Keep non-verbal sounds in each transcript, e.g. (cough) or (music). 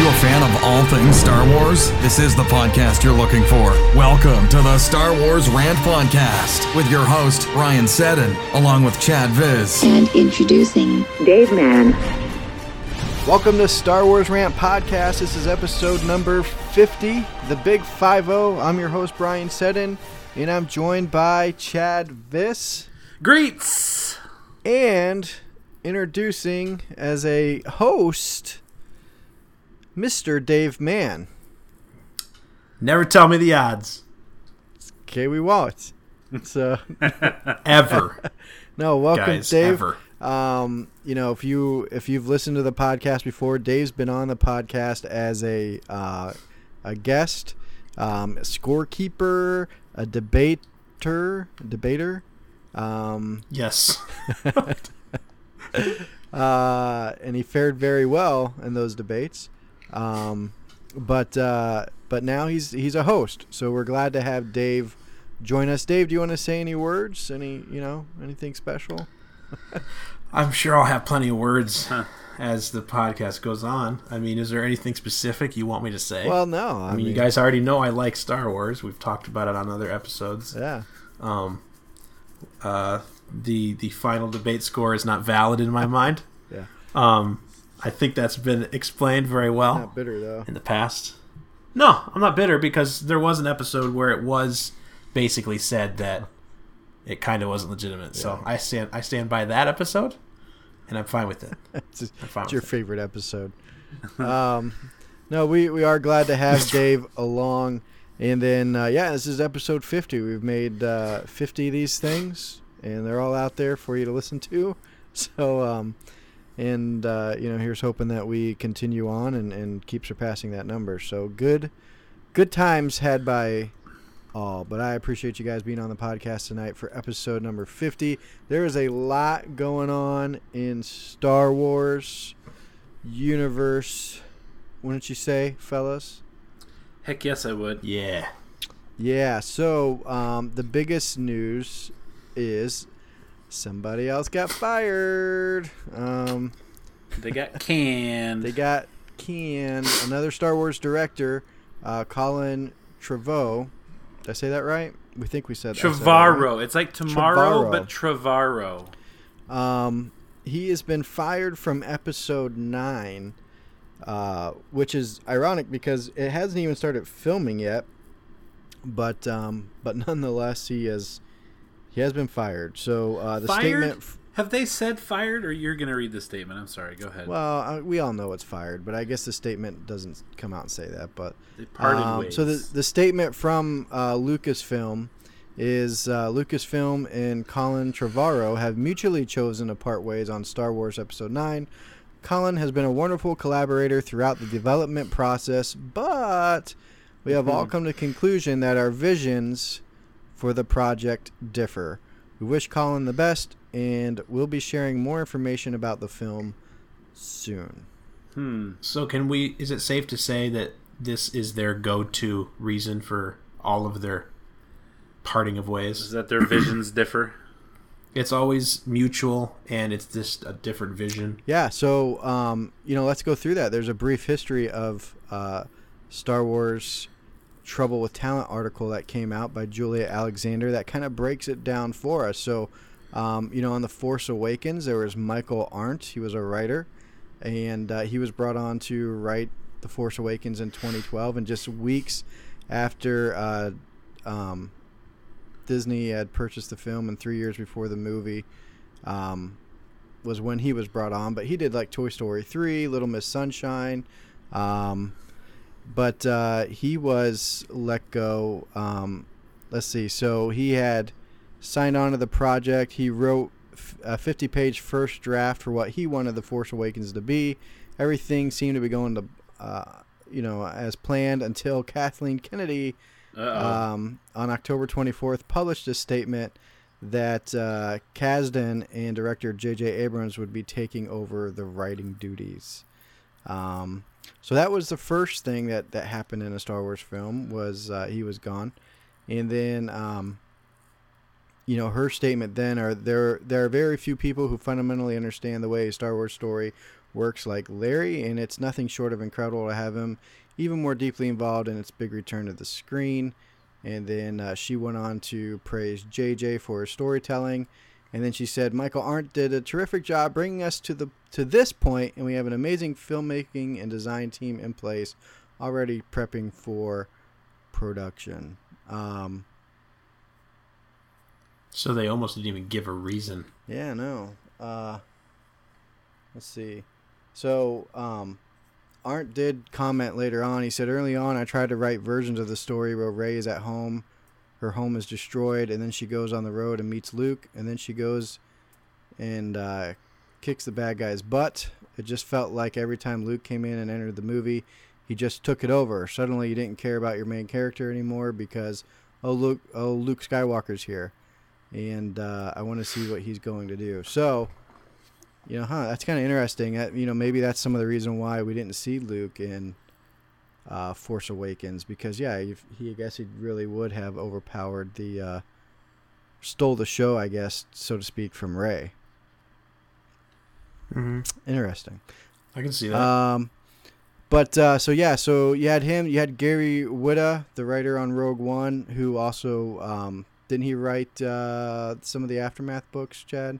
you a fan of all things Star Wars? This is the podcast you're looking for. Welcome to the Star Wars Rant Podcast with your host, Brian Seddon, along with Chad Viz. And introducing Dave Mann. Welcome to Star Wars Rant Podcast. This is episode number 50, the Big 5 0. I'm your host, Brian Seddon, and I'm joined by Chad Viss Greets! and introducing as a host, Mr. Dave Mann. Never tell me the odds. Okay, we won't. So, (laughs) Ever. no, welcome, Guys, Dave. ever. Um, you know, if you if you've listened to the podcast before, Dave's been on the podcast as a uh, a guest, um, a scorekeeper, a debater, debater, um, Yes. (laughs) uh, and he fared very well in those debates. Um, but uh, but now he's he's a host, so we're glad to have Dave join us. Dave, do you want to say any words? Any you know anything special? (laughs) I'm sure I'll have plenty of words as the podcast goes on. I mean, is there anything specific you want me to say? Well, no, I, I mean, you guys already know I like Star Wars. We've talked about it on other episodes. yeah. Um, uh, the the final debate score is not valid in my mind. Yeah. Um, I think that's been explained very well. Not bitter though. in the past. No, I'm not bitter because there was an episode where it was basically said that it kind of wasn't legitimate. So I stand I stand by that episode, and I'm fine with it. (laughs) It's, fine it's your it. favorite episode. (laughs) um, no, we, we are glad to have Dave along. And then, uh, yeah, this is episode 50. We've made uh, 50 of these things, and they're all out there for you to listen to. (laughs) So, um, and, uh, you know, here's hoping that we continue on and, and keep surpassing that number. So, good good times had by all. But I appreciate you guys being on the podcast tonight for episode number 50. There is a lot going on in Star Wars universe. Wouldn't you say, fellas? Heck yes, I would. Yeah. Yeah, so um, the biggest news is somebody else got fired. Um, They got canned. they got canned. Another Star Wars director, uh, Colin Trevorrow. Did I say that right? We think we said that right. It's like tomorrow, Trevorrow. but Trevorrow. Um, he has been fired from episode nine, uh, which is ironic because it hasn't even started filming yet. But um, but nonetheless, he has he has been fired. So uh, the Fired? statement. f- Have they said fired, or you're gonna read the statement? I'm sorry. Go ahead. Well, uh, we all know it's fired, but I guess the statement doesn't come out and say that. But Um, ways. So the the statement from uh, Lucasfilm is uh, Lucasfilm and Colin Trevorrow have mutually chosen to part ways on Star Wars Episode Nine. Colin has been a wonderful collaborator throughout the development process, but we have all come to the conclusion that our visions for the project differ. We wish Colin the best, and we'll be sharing more information about the film soon. hmm. So can we? Is it safe to say that this is their go-to reason for all of their parting of ways? Is that their visions (clears throat) differ? It's always mutual, and it's just a different vision. Yeah, so um, you know, let's go through that. There's a brief history of uh, Star Wars Trouble with Talent article that came out by Julia Alexander that kind of breaks it down for us. So, um, you know, on The Force Awakens, there was Michael Arndt. He was a writer, and uh, he was brought on to write The Force Awakens in 2012. And just weeks after uh, um, Disney had purchased the film, and three years before the movie, um, was when he was brought on. But he did like Toy Story 3, Little Miss Sunshine. Um, but uh, he was let go. Um, let's see. So he had signed on to the project. He wrote f- a 50 page first draft for what he wanted The Force Awakens to be. Everything seemed to be going to, uh, you know, as planned until (laughs) Kathleen Kennedy um, on October 24th published a statement that uh, Kasdan and director J.J. Abrams would be taking over the writing duties. Um, so that was the first thing that, that happened in a Star Wars film was uh, he was gone, and then um, you know her statement then are there there are very few people who fundamentally understand the way a Star Wars story works like Larry, and it's nothing short of incredible to have him even more deeply involved in its big return to the screen. And then uh, she went on to praise JJ for her storytelling. And then she said, Michael Arndt did a terrific job bringing us to the to this point, and we have an amazing filmmaking and design team in place, already prepping for production. Um, So they almost didn't even give a reason. yeah, no. Uh, let's see. So, um, Arndt did comment later on. He said, Early on, I tried to write versions of the story where Rey is at home, her home is destroyed, and then she goes on the road and meets Luke, and then she goes and uh, kicks the bad guy's butt. It just felt like every time Luke came in and entered the movie, he just took it over. Suddenly, you didn't care about your main character anymore because, oh, Luke, oh, Luke Skywalker's here. And uh, I want to see what he's going to do. So, you know, huh? That's kind of interesting. That, you know, maybe that's some of the reason why we didn't see Luke in uh, Force Awakens because, yeah, if he I guess he really would have overpowered the, uh, stole the show, I guess, so to speak, from Rey. Mm-hmm. Interesting. I can see that. Um, but uh, so yeah, so you had him. You had Gary Whitta, the writer on Rogue One, who also um, didn't he write uh, some of the aftermath books, Chad?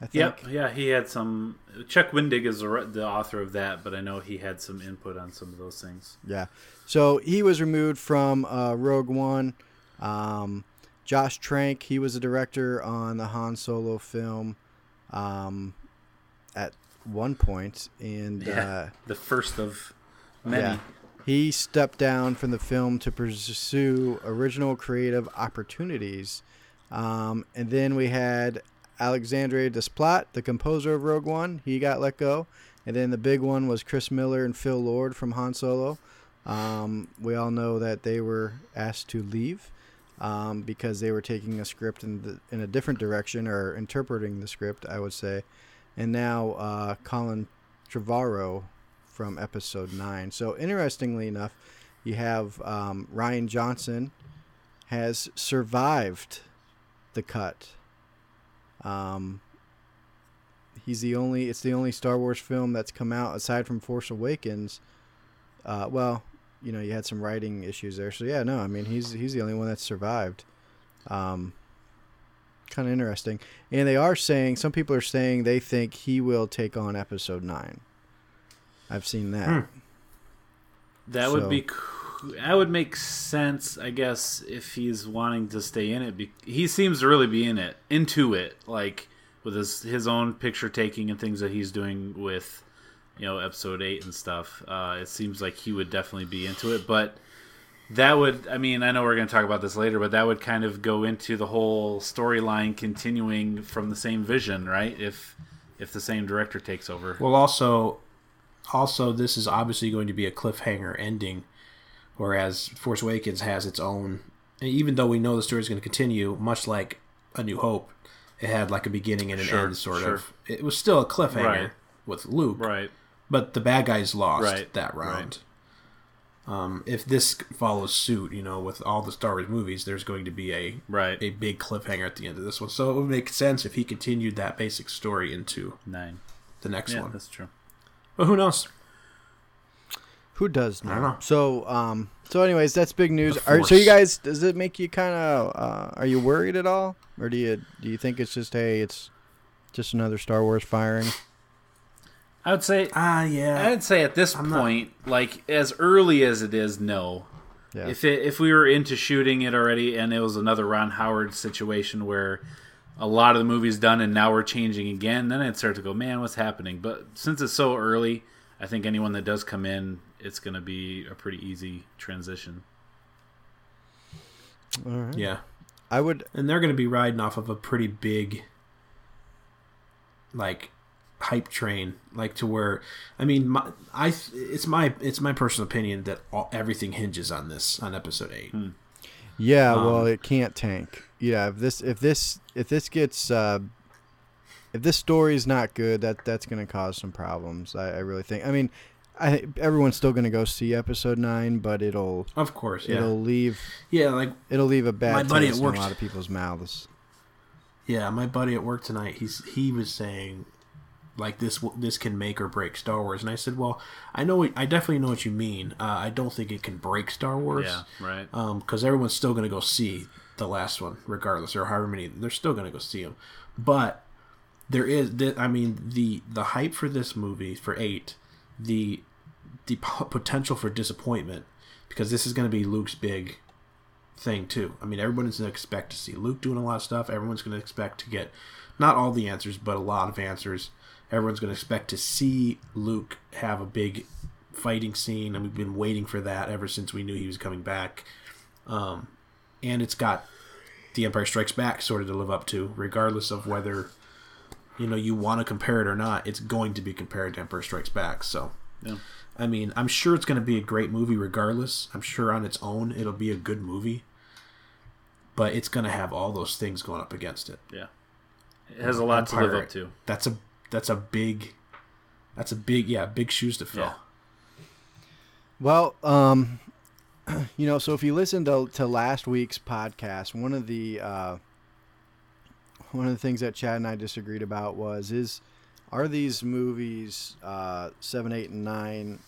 I think. Yep, yeah, he had some. Chuck Wendig is the, author of that, but I know he had some input on some of those things. Yeah. So he was removed from uh, Rogue One. Um, Josh Trank, he was a director on the Han Solo film um, at one point, and Yeah, uh, the first of many. Yeah. He stepped down from the film to pursue original creative opportunities. Um, and then we had Alexandre Desplat, the composer of Rogue One. He got let go. And then the big one was Chris Miller and Phil Lord from Han Solo. Um, we all know that they were asked to leave um, because they were taking a script in, the, in a different direction or interpreting the script, I would say. And now uh, Colin Trevorrow from episode 9. So, interestingly enough, you have um, Rian Johnson has survived the cut. Um, he's the only, it's the only Star Wars film that's come out aside from Force Awakens. Uh, well, you know, you had some writing issues there. So, yeah, no, I mean, he's, he's the only one that's survived. Um, kind of interesting. And they are saying, some people are saying they think he will take on episode 9. I've seen that. Hmm. That So- would be. coo- That would make sense, I guess, if he's wanting to stay in it. He seems to really be in it, into it, like with his his own picture taking and things that he's doing with, you know, episode eight and stuff. Uh, it seems like he would definitely be into it, but that would. I mean, I know we're going to talk about this later, but that would kind of go into the whole storyline continuing from the same vision, right? If if the same director takes over. Well, also, also this is obviously going to be a cliffhanger ending, whereas Force Awakens has its own. and Even though we know the story is going to continue, much like A New Hope, it had like a beginning and an Sure, end, sort sure. of. It was still a cliffhanger Right. with Luke, right. but the bad guys lost Right, that round. Um, if this follows suit, you know, with all the Star Wars movies, there's going to be a Right. a big cliffhanger at the end of this one. So it would make sense if he continued that basic story into Nine. the next Yeah, one. that's true. But who knows? Who does know? I don't know. So, um, so anyways, that's big news. Are, so you guys, does it make you kind of, uh, are you worried at all, or do you do you think it's just hey, it's just another Star Wars firing? I would say Ah, yeah. I'd say at this I'm not- point, like as early as it is, no. Yeah. If it if we were into shooting it already and it was another Ron Howard situation where a lot of the movie's done and now we're changing again, then I'd start to go, man, what's happening? But since it's so early, I think anyone that does come in, it's going to be a pretty easy transition. all right. yeah. I would. And they're going to be riding off of a pretty big, like, hype train, like to where, I mean, my, I it's my it's my personal opinion that all, everything hinges on this on episode eight. Yeah. Um, well, it can't tank. Yeah. If this if this if this gets uh, if this story is not good, that that's gonna cause some problems. I, I really think. I mean, I everyone's still gonna go see episode nine, but it'll Of course, yeah, it'll leave yeah, like it'll leave a bad My buddy at taste in a lot of people's mouths. yeah. My buddy at work tonight, he's he was saying like this this can make or break Star Wars, and I said, well, I know I definitely know what you mean. Uh, I don't think it can break Star Wars. Yeah, right. Because um, everyone's still going to go see the last one, regardless, or however many they're still going to go see them. But there is, I mean, the the hype for this movie for eight, the the potential for disappointment, because this is going to be Luke's big thing too. I mean, everyone's going to expect to see Luke doing a lot of stuff. Everyone's going to expect to get not all the answers, but a lot of answers. Everyone's going to expect to see Luke have a big fighting scene, and we've been waiting for that ever since we knew he was coming back. Um, and it's got The Empire Strikes Back sort of to live up to, regardless of whether you know you want to compare it or not. It's going to be compared to Empire Strikes Back. So, yeah. I mean, I'm sure it's going to be a great movie regardless. I'm sure on its own it'll be a good movie, but it's going to have all those things going up against it. Yeah, it has a lot Empire, to live up to. That's a that's a big that's a big yeah big shoes to fill. Yeah. Well, um, (clears throat) you know, so if you listen to to last week's podcast, one of the uh, one of the things that Chad and I disagreed about was is are these movies uh, seven, eight, and nine?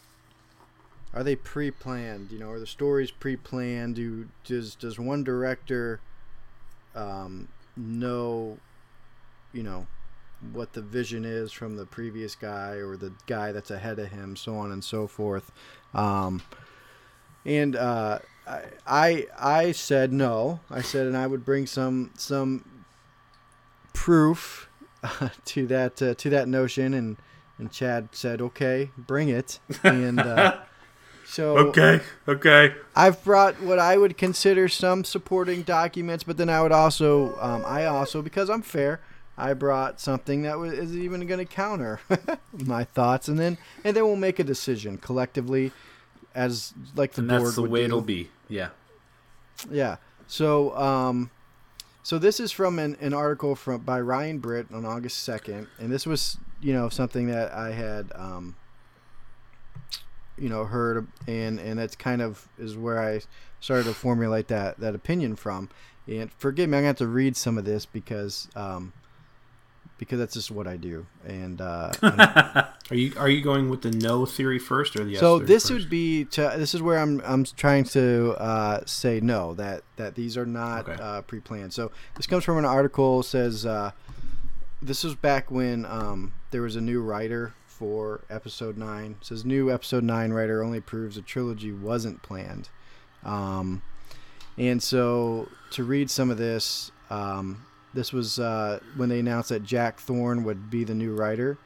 Are they pre-planned? You know, are the stories pre-planned? Do does does one director um, know, you know, what the vision is from the previous guy or the guy that's ahead of him, so on and so forth. Um, and uh, I I said no. I said, and I would bring some some proof uh, (laughs) to that uh, to that notion, and and Chad said, okay, bring it. And uh, (laughs) so okay, okay. I've brought what I would consider some supporting documents, but then I would also um, I also because I'm fair. I brought something that was, is even going to counter (laughs) my thoughts, and then and then we'll make a decision collectively, as like the and board. That's the way do. it'll be. Yeah. Yeah. So, um, so this is from an, an article from by Ryan Britt on August second, and this was you know something that I had um, you know heard, and and that's kind of is where I started to formulate that that opinion from. And forgive me, I'm gonna have to read some of this because um, because that's just what I do. And uh, (laughs) are you are you going with the no theory first or the yes so this first? would be to, this is where I'm I'm trying to uh, say no that that these are not okay. uh, pre-planned. So this comes from an article says uh, this was back when um, there was a new writer for episode nine. It says new episode nine writer only proves a trilogy wasn't planned. Um, and so to read some of this. Um, this was uh, when they announced that Jack Thorne would be the new writer.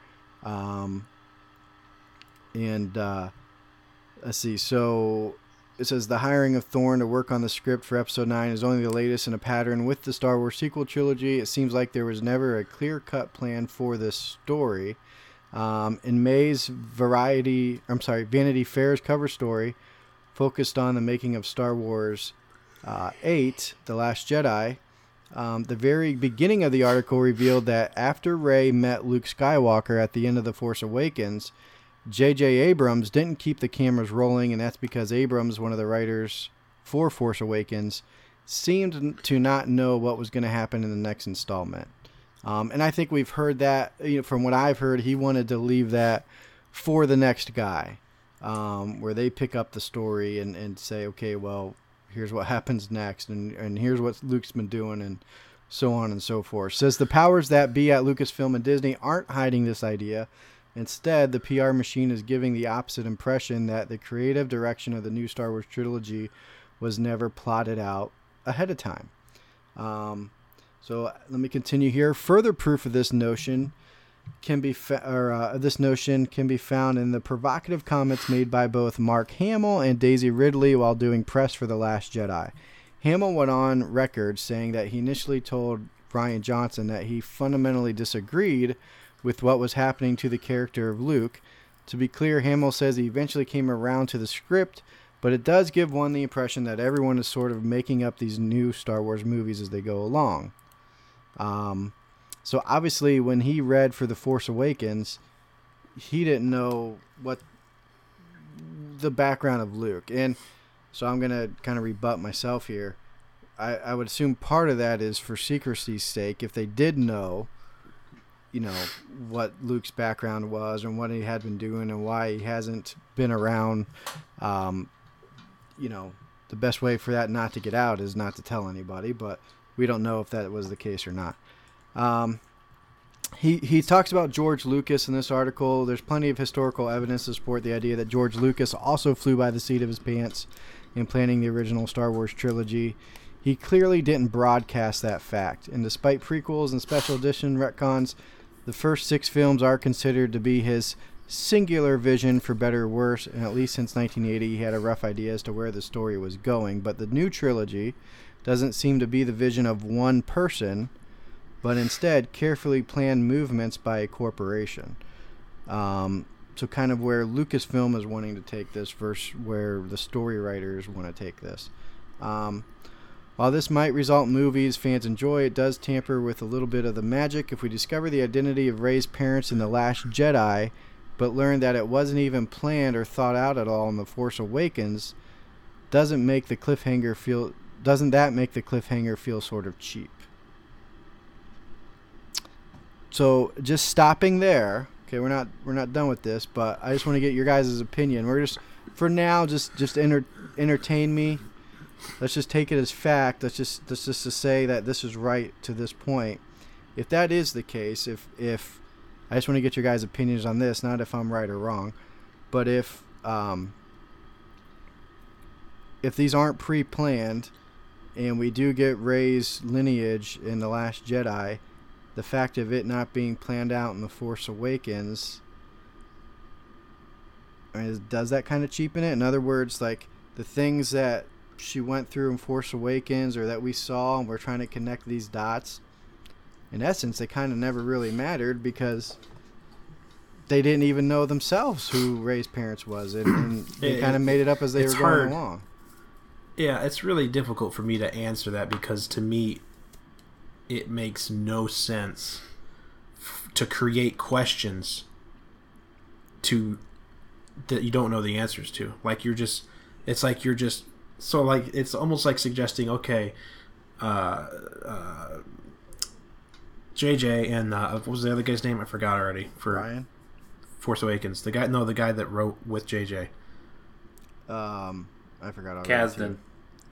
Um, and uh, let's see. So it says the hiring of Thorne to work on the script for Episode 9 is only the latest in a pattern with the Star Wars sequel trilogy. It seems like there was never a clear cut plan for this story. Um, in May's Variety, I'm sorry, Vanity Fair's cover story focused on the making of Star Wars uh, 8, The Last Jedi. Um, the very beginning of the article revealed that after Rey met Luke Skywalker at the end of The Force Awakens, J.J. Abrams didn't keep the cameras rolling, and that's because Abrams, one of the writers for Force Awakens, seemed to not know what was going to happen in the next installment. Um, and I think we've heard that, you know, from what I've heard, he wanted to leave that for the next guy, um, where they pick up the story and, and say, okay, well, here's what happens next, and, and here's what Luke's been doing, and so on and so forth. Says the powers that be at Lucasfilm and Disney aren't hiding this idea. Instead, the PR machine is giving the opposite impression that the creative direction of the new Star Wars trilogy was never plotted out ahead of time. Um, so let me continue here. Further proof of this notion can be fa- or uh, this notion can be found in the provocative comments made by both Mark Hamill and Daisy Ridley while doing press for The Last Jedi. Hamill went on record saying that he initially told Rian Johnson that he fundamentally disagreed with what was happening to the character of Luke. To be clear, Hamill says he eventually came around to the script, but it does give one the impression that everyone is sort of making up these new Star Wars movies as they go along. Um, so obviously, when he read for The Force Awakens, he didn't know what the background of Luke. And so I'm going to kind of rebut myself here. I, I would assume part of that is for secrecy's sake. If they did know, you know what Luke's background was and what he had been doing and why he hasn't been around. Um, you know, the best way for that not to get out is not to tell anybody, but we don't know if that was the case or not. Um, he he talks about George Lucas in this article. There's plenty of historical evidence to support the idea that George Lucas also flew by the seat of his pants in planning the original Star Wars trilogy. He clearly didn't broadcast that fact, and despite prequels and special edition retcons, the first six films are considered to be his singular vision for better or worse, and at least since 1980 he had a rough idea as to where the story was going. But the new trilogy doesn't seem to be the vision of one person, but instead carefully planned movements by a corporation. Um, so kind of where Lucasfilm is wanting to take this versus where the story writers want to take this. Um, while this might result in movies fans enjoy, it does tamper with a little bit of the magic. If we discover the identity of Rey's parents in The Last Jedi, but learn that it wasn't even planned or thought out at all in The Force Awakens, doesn't make the cliffhanger feel doesn't that make the cliffhanger feel sort of cheap? So just stopping there. Okay, we're not we're not done with this, but I just want to get your guys' opinion. We're just for now just just enter, entertain me. Let's just take it as fact. Let's just let's just to say that this is right to this point. If that is the case, if if I just want to get your guys' opinions on this, not if I'm right or wrong, but if um, if these aren't pre-planned, and we do get Rey's lineage in the Last Jedi, the fact of it not being planned out in the Force Awakens, I mean, does that kind of cheapen it? In other words, like the things that she went through in Force Awakens or that we saw, and we're trying to connect these dots. In essence, they kind of never really mattered because they didn't even know themselves who Rey's parents was, and, and (clears throat) they It- kind of made it up as they were going hard. along. Yeah, it's really difficult for me to answer that because to me, it makes no sense f- to create questions to that you don't know the answers to. Like you're just, it's like you're just so like it's almost like suggesting okay, uh, uh, JJ and uh, what was the other guy's name? I forgot already. For Ryan, Force Awakens, the guy no, the guy that wrote with JJ. um, I forgot. already, Kasdan.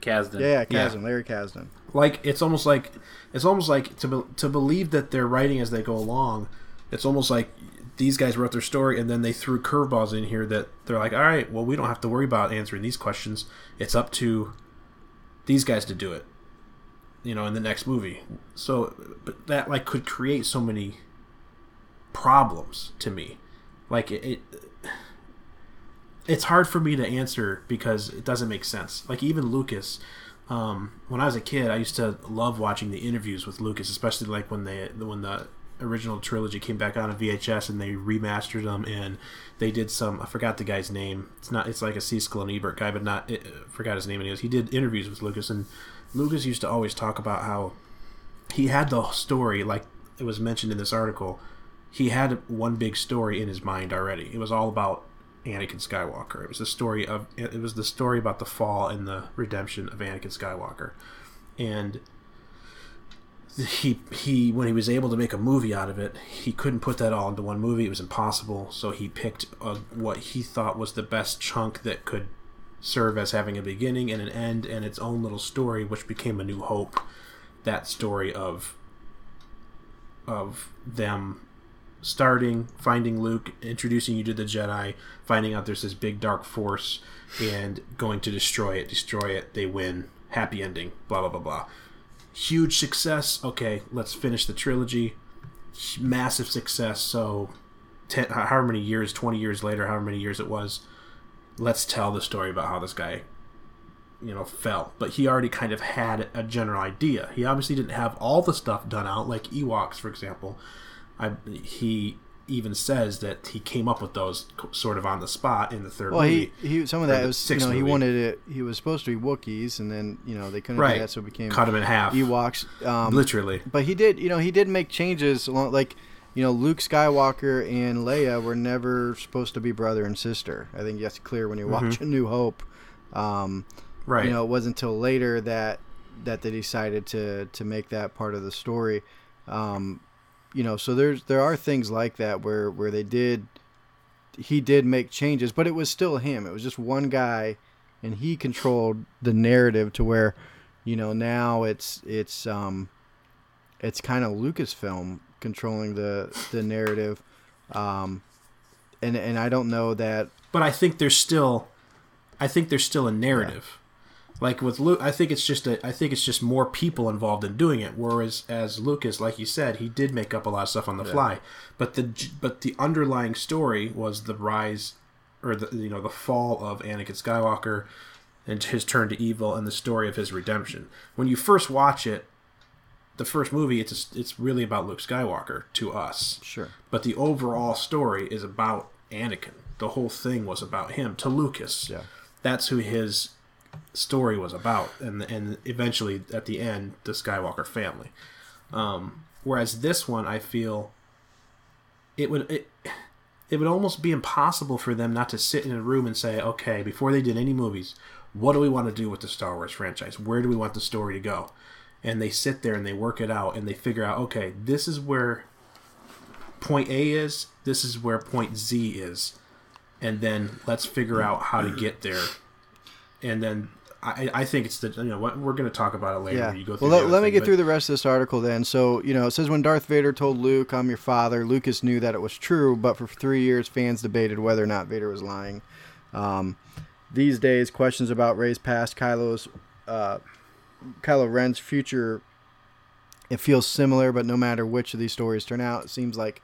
Too. Kasdan. Yeah, yeah, Yeah. Kasdan, Larry Kasdan. like it's almost like it's almost like to be, to believe that they're writing as they go along it's almost like these guys wrote their story and then they threw curveballs in here that they're like all right well we don't have to worry about answering these questions it's up to these guys to do it you know in the next movie so but that like could create so many problems to me like it, it it's hard for me to answer because it doesn't make sense like even lucas um, when I was a kid, I used to love watching the interviews with Lucas, especially like when they when the original trilogy came back on a VHS and they remastered them and they did some. I forgot the guy's name. It's not. It's like a Siskel and Ebert guy, but not. It, forgot his name. Anyways, he did interviews with Lucas, and Lucas used to always talk about how he had the story, like it was mentioned in this article. He had one big story in his mind already. It was all about Anakin Skywalker. It was the story of it was the story about the fall and the redemption of Anakin Skywalker. And he he when he was able to make a movie out of it, he couldn't put that all into one movie. It was impossible. So he picked a, what he thought was the best chunk that could serve as having a beginning and an end and its own little story, which became A New Hope. That story of of them starting, finding Luke, introducing you to the Jedi, finding out there's this big dark force, and going to destroy it. Destroy it. They win. Happy ending. Blah blah blah blah. Huge success. Okay, let's finish the trilogy. Massive success. So, ten, however many years, twenty years later, however many years it was, let's tell the story about how this guy you know fell but he already kind of had a general idea he obviously didn't have all the stuff done out like ewoks for example I, he even says that he came up with those sort of on the spot in the third Well, movie he, he some of that was you know he wanted it. He was supposed to be Wookiees, and then you know they couldn't right do that, so it became cut him in half Ewoks. Um, literally But he did, you know, he did make changes along, like, you know, Luke Skywalker and Leia were never supposed to be brother and sister. I think that's clear when you watch A New Hope. Um, Mm-hmm. right You know, it wasn't until later that that they decided to to make that part of the story. Um, you know, so there's there are things like that where where they did he did make changes, but it was still him. It was just one guy, and he controlled the narrative to where, you know, now it's it's um, it's kind of Lucasfilm controlling the the narrative, um, and and I don't know that. But I think there's still, I think there's still a narrative. Like with Luke, I think it's just a, I think it's just more people involved in doing it. Whereas as Lucas, like you said, he did make up a lot of stuff on the fly, but the but the underlying story was the rise, or the you know the fall of Anakin Skywalker, and his turn to evil, and the story of his redemption. When you first watch it, the first movie, it's a, it's really about Luke Skywalker to us. Sure. But the overall story is about Anakin. The whole thing was about him to Lucas. Yeah. That's who his story was about, and and eventually at the end, the Skywalker family. Um, whereas this one, I feel it would it, it would almost be impossible for them not to sit in a room and say, okay, before they did any movies, what do we want to do with the Star Wars franchise? Where do we want the story to go? And they sit there and they work it out and they figure out, okay, this is where point A is, this is where point Z is, and then let's figure out how to get there. And then I, I think it's the you know what we're going to talk about it later. Yeah. You go through well, let, let me thing, get but- through the rest of this article then. So, you know, it says when Darth Vader told Luke, I'm your father, Lucas knew that it was true, but for three years, fans debated whether or not Vader was lying. Um, these days, questions about Rey's past, Kylo's, uh, Kylo Ren's future, it feels similar, but no matter which of these stories turn out, it seems like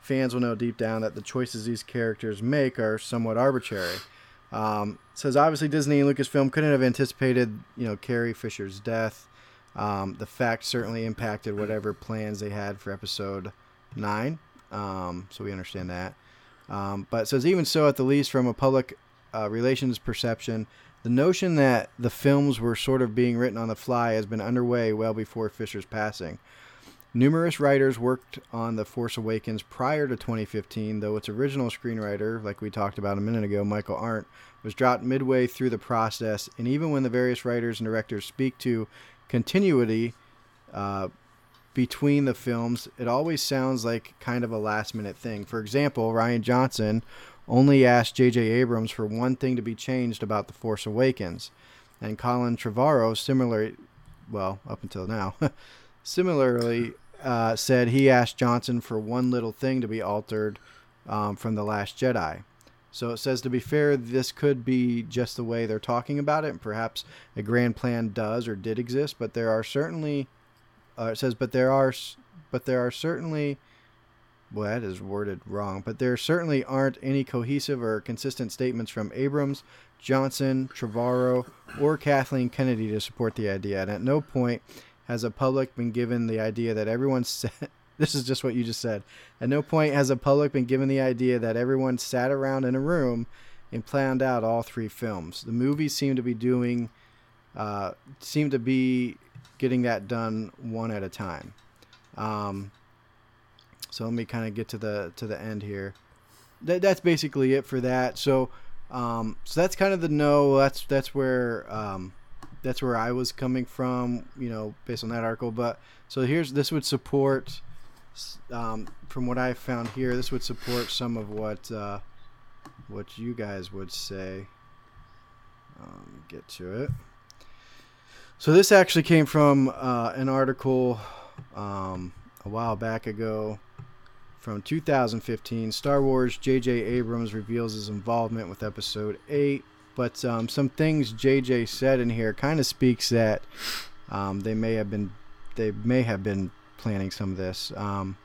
fans will know deep down that the choices these characters make are somewhat arbitrary. Um, says obviously Disney and Lucasfilm couldn't have anticipated, you know, Carrie Fisher's death. Um, the fact certainly impacted whatever plans they had for Episode Nine, um, so we understand that. Um, but says even so, at the least from a public uh, relations perception, the notion that the films were sort of being written on the fly has been underway well before Fisher's passing. Numerous writers worked on The Force Awakens prior to 2015, though its original screenwriter, like we talked about a minute ago, Michael Arndt, was dropped midway through the process. And even when the various writers and directors speak to continuity uh, between the films, it always sounds like kind of a last minute thing. For example, Rian Johnson only asked J.J. Abrams for one thing to be changed about The Force Awakens. And Colin Trevorrow, similarly, well, up until now, (laughs) similarly uh, said he asked Johnson for one little thing to be altered um, from The Last Jedi. So it says, to be fair, this could be just the way they're talking about it, and perhaps a grand plan does or did exist, but there are certainly, uh, it says, but there are, but there are certainly, well, that is worded wrong, but there certainly aren't any cohesive or consistent statements from Abrams, Johnson, Trevorrow, or Kathleen Kennedy to support the idea. And at no point has a public been given the idea that everyone said (laughs) this is just what you just said. At no point has a public been given the idea that everyone sat around in a room and planned out all three films. The movies seem to be doing uh, seem to be getting that done one at a time. Um, so let me kind of get to the to the end here. That, that's basically it for that. So um, so that's kind of the no. That's that's where um, that's where I was coming from. You know, based on that article. But so here's this would support. Um, from what I found here, this would support some of what uh, what you guys would say. Um, get to it. So this actually came from uh, an article um, a while back ago from 2015. Star Wars J.J. Abrams reveals his involvement with Episode 8, but um, some things J.J. said in here kind of speaks that um, they may have been they may have been planning some of this. Um,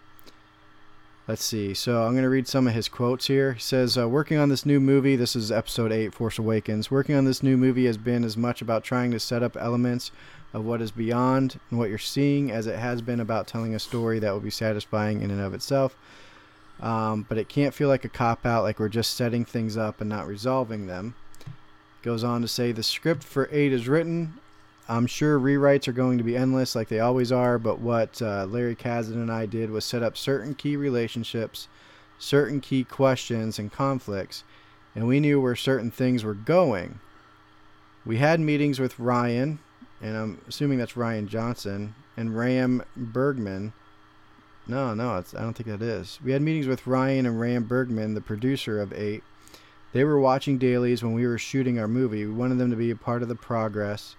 let's see. So I'm going to read some of his quotes here. He says, uh, "Working on this new movie, this is Episode 8, Force Awakens. Working on this new movie has been as much about trying to set up elements." Of what is beyond and what you're seeing, as it has been about telling a story that will be satisfying in and of itself um, but it can't feel like a cop out, like we're just setting things up and not resolving them. Goes on to say the script for 8 is written. I'm sure rewrites are going to be endless, like they always are, but what uh, Larry Kasdan and I did was set up certain key relationships, certain key questions, and conflicts, and we knew where certain things were going. We had meetings with Rian, and I'm assuming that's Rian Johnson, and Ram Bergman No, no, I don't think that is. We had meetings with Rian and Ram Bergman, the producer of Eight. They were watching dailies when we were shooting our movie. We wanted them to be a part of the progress.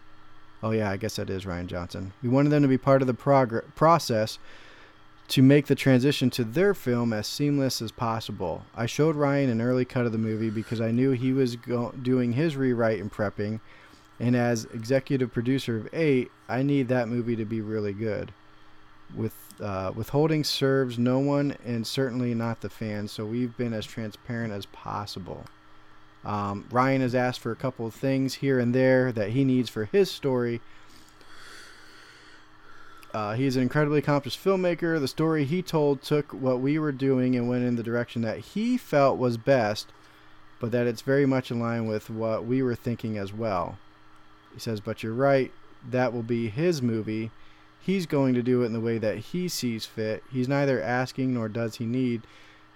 Oh yeah, I guess that is Rian Johnson. We wanted them to be part of the progr- process to make the transition to their film as seamless as possible. I showed Rian an early cut of the movie because I knew he was go- doing his rewrite and prepping, and as executive producer of Eight, I need that movie to be really good. With uh, withholding serves no one, and certainly not the fans. So we've been as transparent as possible. Um, Rian has asked for a couple of things here and there that he needs for his story. Uh, he's an incredibly accomplished filmmaker. The story he told took what we were doing and went in the direction that he felt was best, but that it's very much in line with what we were thinking as well. He says, But you're right, that will be his movie. He's going to do it in the way that he sees fit. He's neither asking nor does he need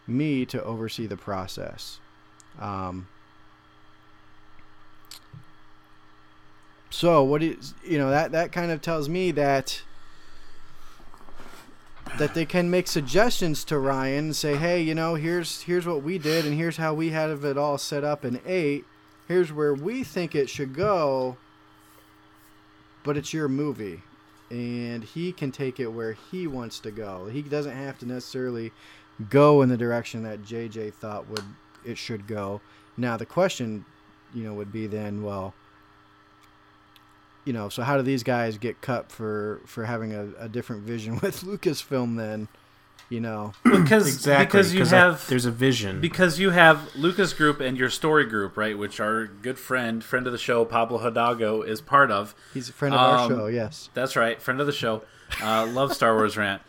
me to oversee the process. Um, so what is you know that that kind of tells me that that they can make suggestions to Rian and say, "Hey, you know, here's here's what we did and here's how we had it all set up in 8. Here's where we think it should go." But it's your movie and he can take it where he wants to go. He doesn't have to necessarily go in the direction that JJ thought would it should go. Now the question, you know, would be then, well, you know, so how do these guys get cut for for having a, a different vision (laughs) with Lucasfilm then? You know, (clears throat) because Exactly. because you I- have there's a vision. because you have Lucas Group and your story group, right? Which our good friend, friend of the show, Pablo Hidalgo, is part of. he's a friend of our Um, show. Yes, That's right, friend of the show. Uh, (laughs) love Star Wars rant.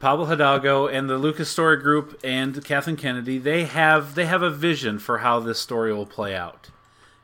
Pablo Hidalgo and the Lucas Story Group and Kathleen Kennedy, they have they have a vision for how this story will play out.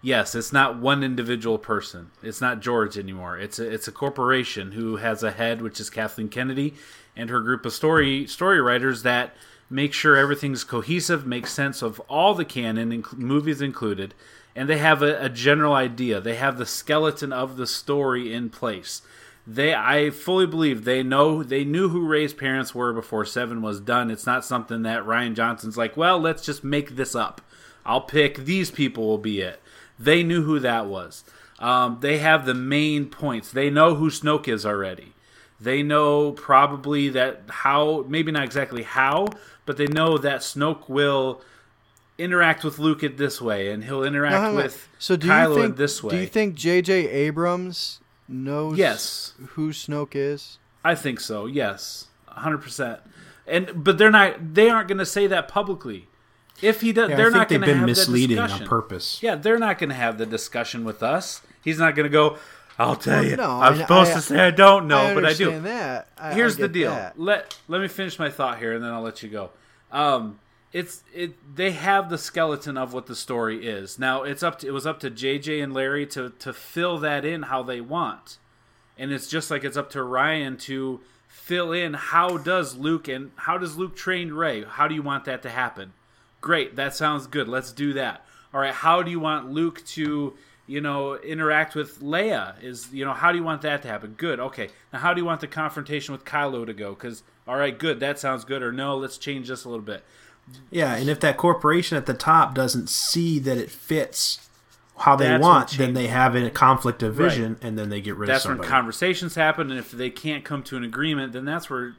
Yes, it's not one individual person. It's not George anymore. It's a, it's a corporation who has a head, which is Kathleen Kennedy, and her group of story story writers that make sure everything's cohesive, makes sense of all the canon, inc- movies included, and they have a, a general idea. They have the skeleton of the story in place. They, I fully believe they know they knew who Rey's parents were before Seven was done. It's not something that Rian Johnson's like, well, let's just make this up. I'll pick these people will be it. They knew who that was. Um, they have the main points. They know who Snoke is already. They know probably that how, maybe not exactly how, but they know that Snoke will interact with Luke in this way, and he'll interact with so do Kylo you think in this way. do you think J.J. Abrams knows Yes. who Snoke is? I think so. Yes, hundred percent. And but they're not. They aren't going to say that publicly. If he does, Yeah, they're I think not they've going to been misleading on purpose. Yeah, they're not going to have the discussion with us. He's not going to go. I'll tell Well, you. no, I'm I- supposed I- to say I don't know, I but I do. that. I- Here's I the deal. that. Let let me finish my thought here, and then I'll let you go. Um, it's it. They have the skeleton of what the story is. Now it's up to it was up to JJ and Larry to to fill that in how they want, and it's just like it's up to Rian to fill in how does Luke and how does Luke train Rey? How do you want that to happen? Great, that sounds good. Let's do that. All right, how do you want Luke to, you know, interact with Leia? Is you know, how do you want that to happen? Good. Okay. Now, how do you want the confrontation with Kylo to go? Because all right, good. That sounds good. Or no, let's change this a little bit. Yeah, and if that corporation at the top doesn't see that it fits how they That's want, then they have a conflict of vision, and then they get rid That's of somebody. That's when conversations happen, and if they can't come to an agreement, then that's where,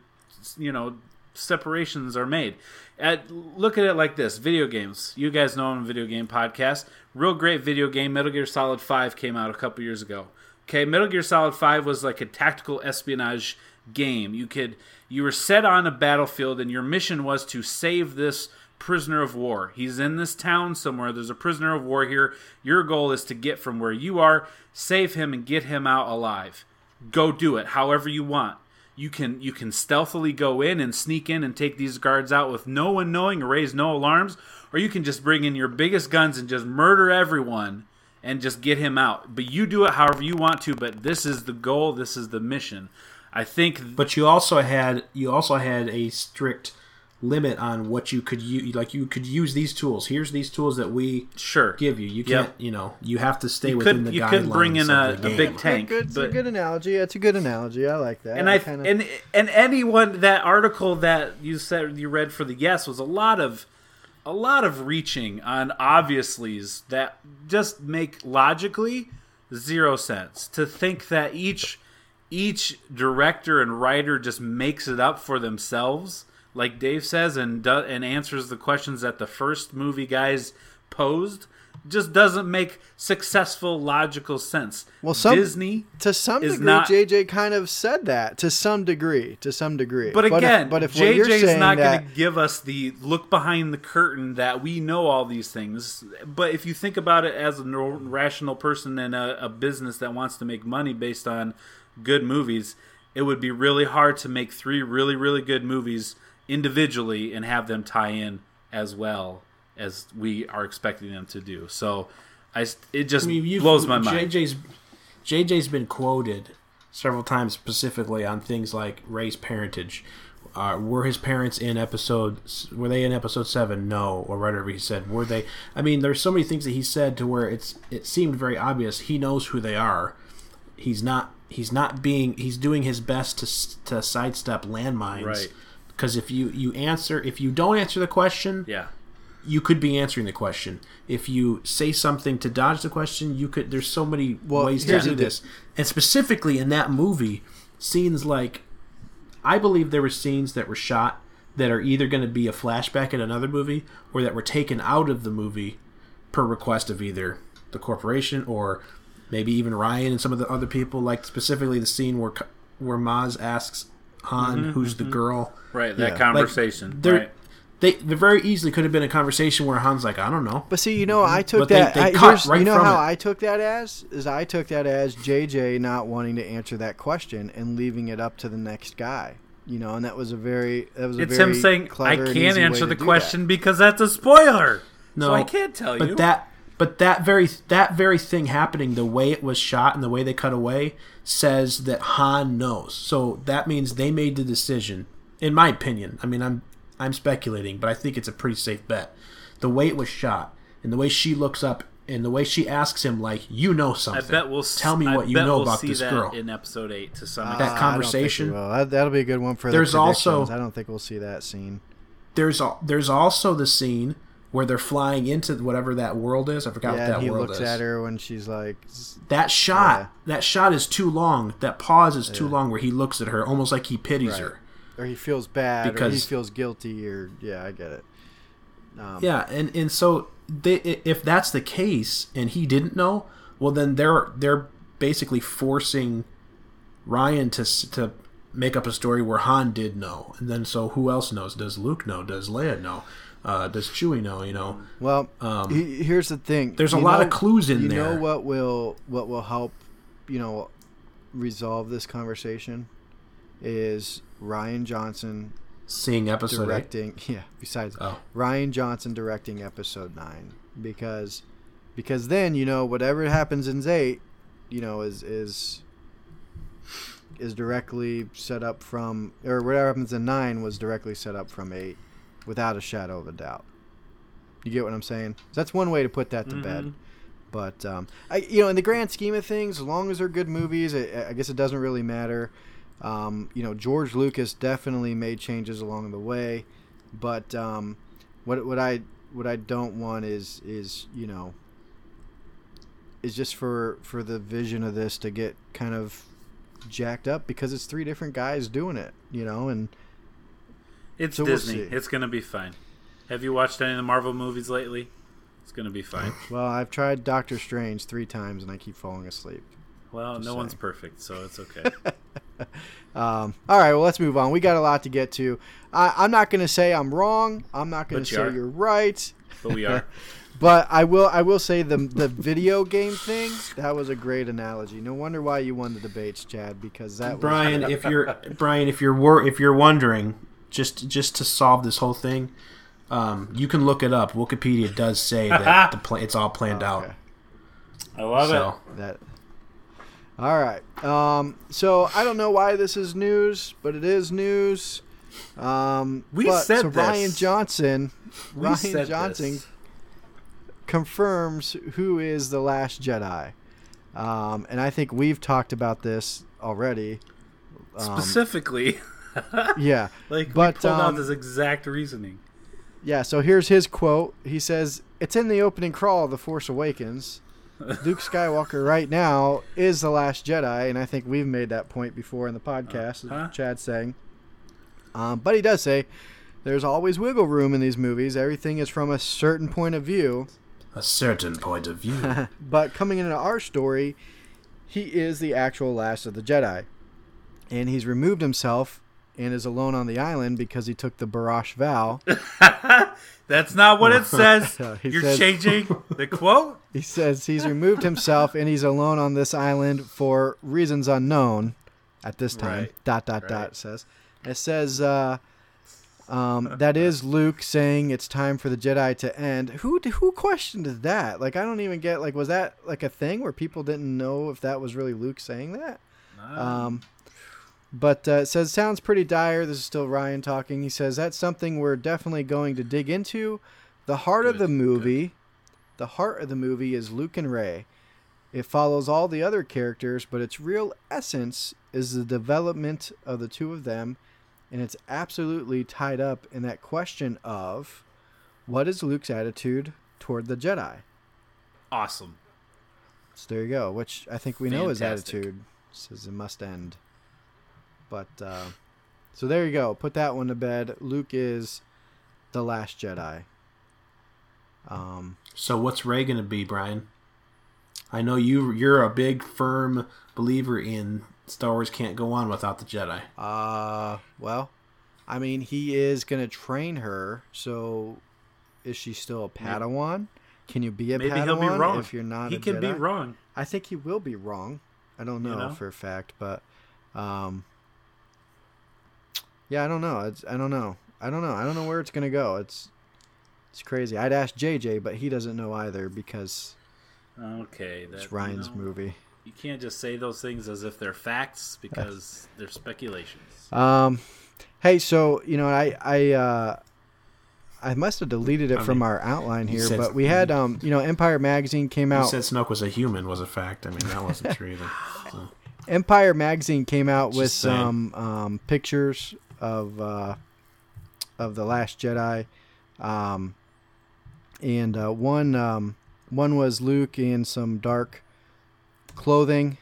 you know, separations are made. At, look at it like this: video games. You guys know I'm a video game podcast. Real great video game. Metal Gear Solid Five came out a couple years ago. Okay, Metal Gear Solid Five was like a tactical espionage game. You could you were set on a battlefield, and your mission was to save this prisoner of war. He's in this town somewhere. There's a prisoner of war here. Your goal is to get from where you are, save him, and get him out alive. Go do it however you want. You can you can stealthily go in and sneak in and take these guards out with no one knowing or raise no alarms, or you can just bring in your biggest guns and just murder everyone and just get him out. But you do it however you want to, but this is the goal, this is the mission. I think But you also had you also had a strict limit on what you could use. Like you could use these tools. Here's these tools that we Sure. give you. You can't, you know, you have to stay You within could- the you guidelines could bring in a- a big game. tank. good, it's a good analogy. It's a good analogy. I like that. and I kinda, and and anyone that article that you said you read for the yes was a lot of a lot of reaching on obviously's that just make logically zero sense to think that each each director and writer just makes it up for themselves like Dave says and do, and answers the questions that the first movie guys posed just doesn't make successful logical sense. Well, some- Disney to some degree, not- JJ kind of said that. To some degree, to some degree. But again, if, but if JJ is not going to give us the look behind the curtain that we know all these things. But if you think about it as a rational person and a, a business that wants to make money based on good movies, it would be really hard to make three really, really good movies individually and have them tie in as well as we are expecting them to do. So, I it just I mean, blows my mind. JJ's JJ's been quoted several times specifically on things like Rey's parentage. Uh, were his parents in episode? Were they in episode seven? No, or whatever he said. Were they? I mean, there's so many things that he said to where it's it seemed very obvious. He knows who they are. He's not. He's not being. He's doing his best to to sidestep landmines. Right. Because if you you answer, if you don't answer the question, yeah. you could be answering the question. If you say something to dodge the question, you could. There's so many Well, ways to do the this, and specifically in that movie, scenes like, I believe there were scenes that were shot that are either going to be a flashback in another movie or that were taken out of the movie per request of either the corporation or maybe even Rian and some of the other people. Like specifically the scene where where Maz asks Han, Mm-hmm, "Who's the girl?" Right. That Yeah. conversation. There, right. they, there very easily could have been a conversation where Han's like, "I don't know." But see, you know, I took But that. they I, cut here's- right you know from how it. I took that as is I took that as JJ not wanting to answer that question and leaving it up to the next guy. You know, and that was a very that was a It's very him saying, "I can't answer the do question because that's a spoiler." No, so I can't tell but you. But that but that very that very thing happening, the way it was shot and the way they cut away, says that Han knows. So that means they made the decision. In my opinion, I mean, I'm I'm speculating, but I think it's a pretty safe bet. The way it was shot and the way she looks up and the way she asks him, like, you know something? I bet we'll s- tell me I what you know we'll about see this that girl. in episode eight to some that. That Uh, conversation. I don't think we will. That, that'll be a good one for There's the also- I don't think we'll see that scene. There's al- there's also the scene where they're flying into whatever that world is. I forgot Yeah, what that world is. he world looks is. at her when she's like, That shot, Yeah. that shot is too long. That pause is too long, where he looks at her almost like he pities Right. her. Or he feels bad, or he feels guilty, or yeah, I get it. Um, Yeah, and and so they, if that's the case, and he didn't know, well, then they're they're basically forcing Rian to to make up a story where Han did know, and then so who else knows? Does Luke know? Does Leia know? Uh, does Chewie know? You know, Well, Um, he- here's the thing. there's a lot know- of clues in you there. You know what will what will help, you know, resolve this conversation is Rian Johnson seeing episode eight. directing. (laughs) Yeah. Besides Oh, Rian Johnson directing episode nine because because then you know whatever happens in eight, you know is is is directly set up from or whatever happens in nine was directly set up from eight without a shadow of a doubt. You get what I'm saying? That's one way to put that to bed. Mhm. But um, I, you know, in the grand scheme of things, as long as they're good movies, I, I guess it doesn't really matter. Um, you know, George Lucas definitely made changes along the way, but um, what what I what I don't want is is you know is just for for the vision of this to get kind of jacked up because it's three different guys doing it, you know, and It's So we'll Disney. it's gonna be fine. Have you watched any of the Marvel movies lately? It's gonna be fine. (laughs) well, I've tried Doctor Strange three times and I keep falling asleep. Well, Just no one's perfect, so it's okay. (laughs) (laughs) Um, all right, well, let's move on. We got a lot to get to. I, I'm not going to say I'm wrong. I'm not going to you say are. you're right. but we are. (laughs) But I will. I will say the the video game thing. That was a great analogy. No wonder why you won the debates, Chad. Because that was, Brian, (laughs) if you're Brian, if you're wor- if you're wondering, just just to solve this whole thing, um, you can look it up. Wikipedia does say that the pla- it's all planned out. Okay. I love it. That. All right. Um, so I don't know why this is news, but it is news. Um, We but- said so this. Rian Johnson. We Rian said Johnson this. confirms who is the last Jedi, um, and I think we've talked about this already. Um, Specifically, (laughs) yeah, like but, we pulled um, out this exact reasoning. yeah. So here's his quote. He says, "It's in the opening crawl of the Force Awakens." Luke Skywalker right now is the last Jedi, and I think we've made that point before in the podcast. Uh-huh. Chad saying, um, but he does say there's always wiggle room in these movies. Everything is from a certain point of view. A certain point of view. (laughs) But coming into our story, he is the actual last of the Jedi, and he's removed himself and is alone on the island because he took the Barash vow. (laughs) That's not what it says. (laughs) You're says- changing the quote. (laughs) He says he's removed himself and he's alone on this island for reasons unknown at this time. Right. Dot dot dot Right. it says. It says uh, um, that is Luke saying it's time for the Jedi to end. Who who questioned that? Like I don't even get like was that like a thing where people didn't know if that was really Luke saying that? Um, but uh, it says sounds pretty dire. This is still Rian talking. He says that's something we're definitely going to dig into. The heart of Good, the good. movie, the heart of the movie is Luke and Rey. It follows all the other characters, but its real essence is the development of the two of them, and it's absolutely tied up in that question of what is Luke's attitude toward the Jedi. awesome. So there you go. Which I think we know his attitude says it must end. But uh, so there you go. Put that one to bed. Luke is the last Jedi. Um, so what's Rey gonna be, Brian? I know you you're a big firm believer in Star Wars can't go on without the Jedi. uh, well, I mean, he is gonna train her. So, is she still a Padawan? Can you be a Maybe Padawan he'll be wrong. if you're not? he can be wrong. I think he will be wrong. I don't know, You know? for a fact, but um, yeah, I don't know. It's, I don't know. I don't know. I don't know where it's gonna go. It's it's crazy. I'd ask JJ, but he doesn't know either because Okay, that, it's Rian's you know, movie. You can't just say those things as if they're facts because (laughs) they're speculations. Um, hey, so you know, I I uh, I must have deleted it I from mean, our outline here, said- but we had um, you know, Empire magazine came You out. said Snoke was a human was a fact. I mean that wasn't true either. (laughs) So. Empire magazine came out with saying. some um, pictures of uh, of the Last Jedi, um, and uh, one um, one was Luke in some dark clothing.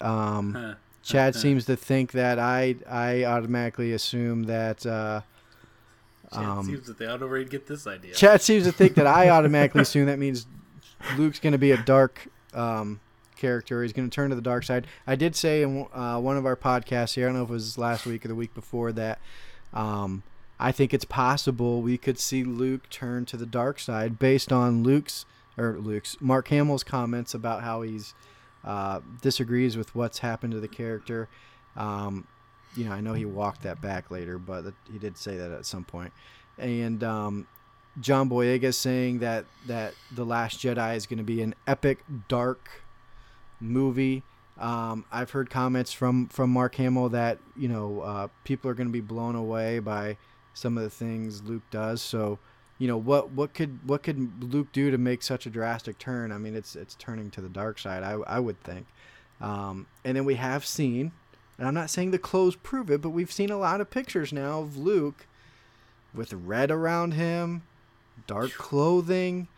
Um, Huh. Chad seems to think that I I automatically assume that. Uh, Chad um, seems that they ought to already get this idea. Chad seems to think that I automatically assume that means Luke's going to be a dark um, character. He's going to turn to the dark side. I did say in uh, one of our podcasts here, I don't know if it was last week or the week before, that um, I think it's possible we could see Luke turn to the dark side based on Luke's or Luke's Mark Hamill's comments about how he's uh, disagrees with what's happened to the character. Um, you know, I know he walked that back later, but he did say that at some point. And um, John Boyega saying that that the Last Jedi is going to be an epic, dark movie. Um, I've heard comments from from Mark Hamill that you know uh, people are going to be blown away by some of the things Luke does. So, you know what what could what could Luke do to make such a drastic turn? I mean, it's it's turning to the dark side. I I would think. Um, and then we have seen, and I'm not saying the clothes prove it, but we've seen a lot of pictures now of Luke with red around him, dark clothing,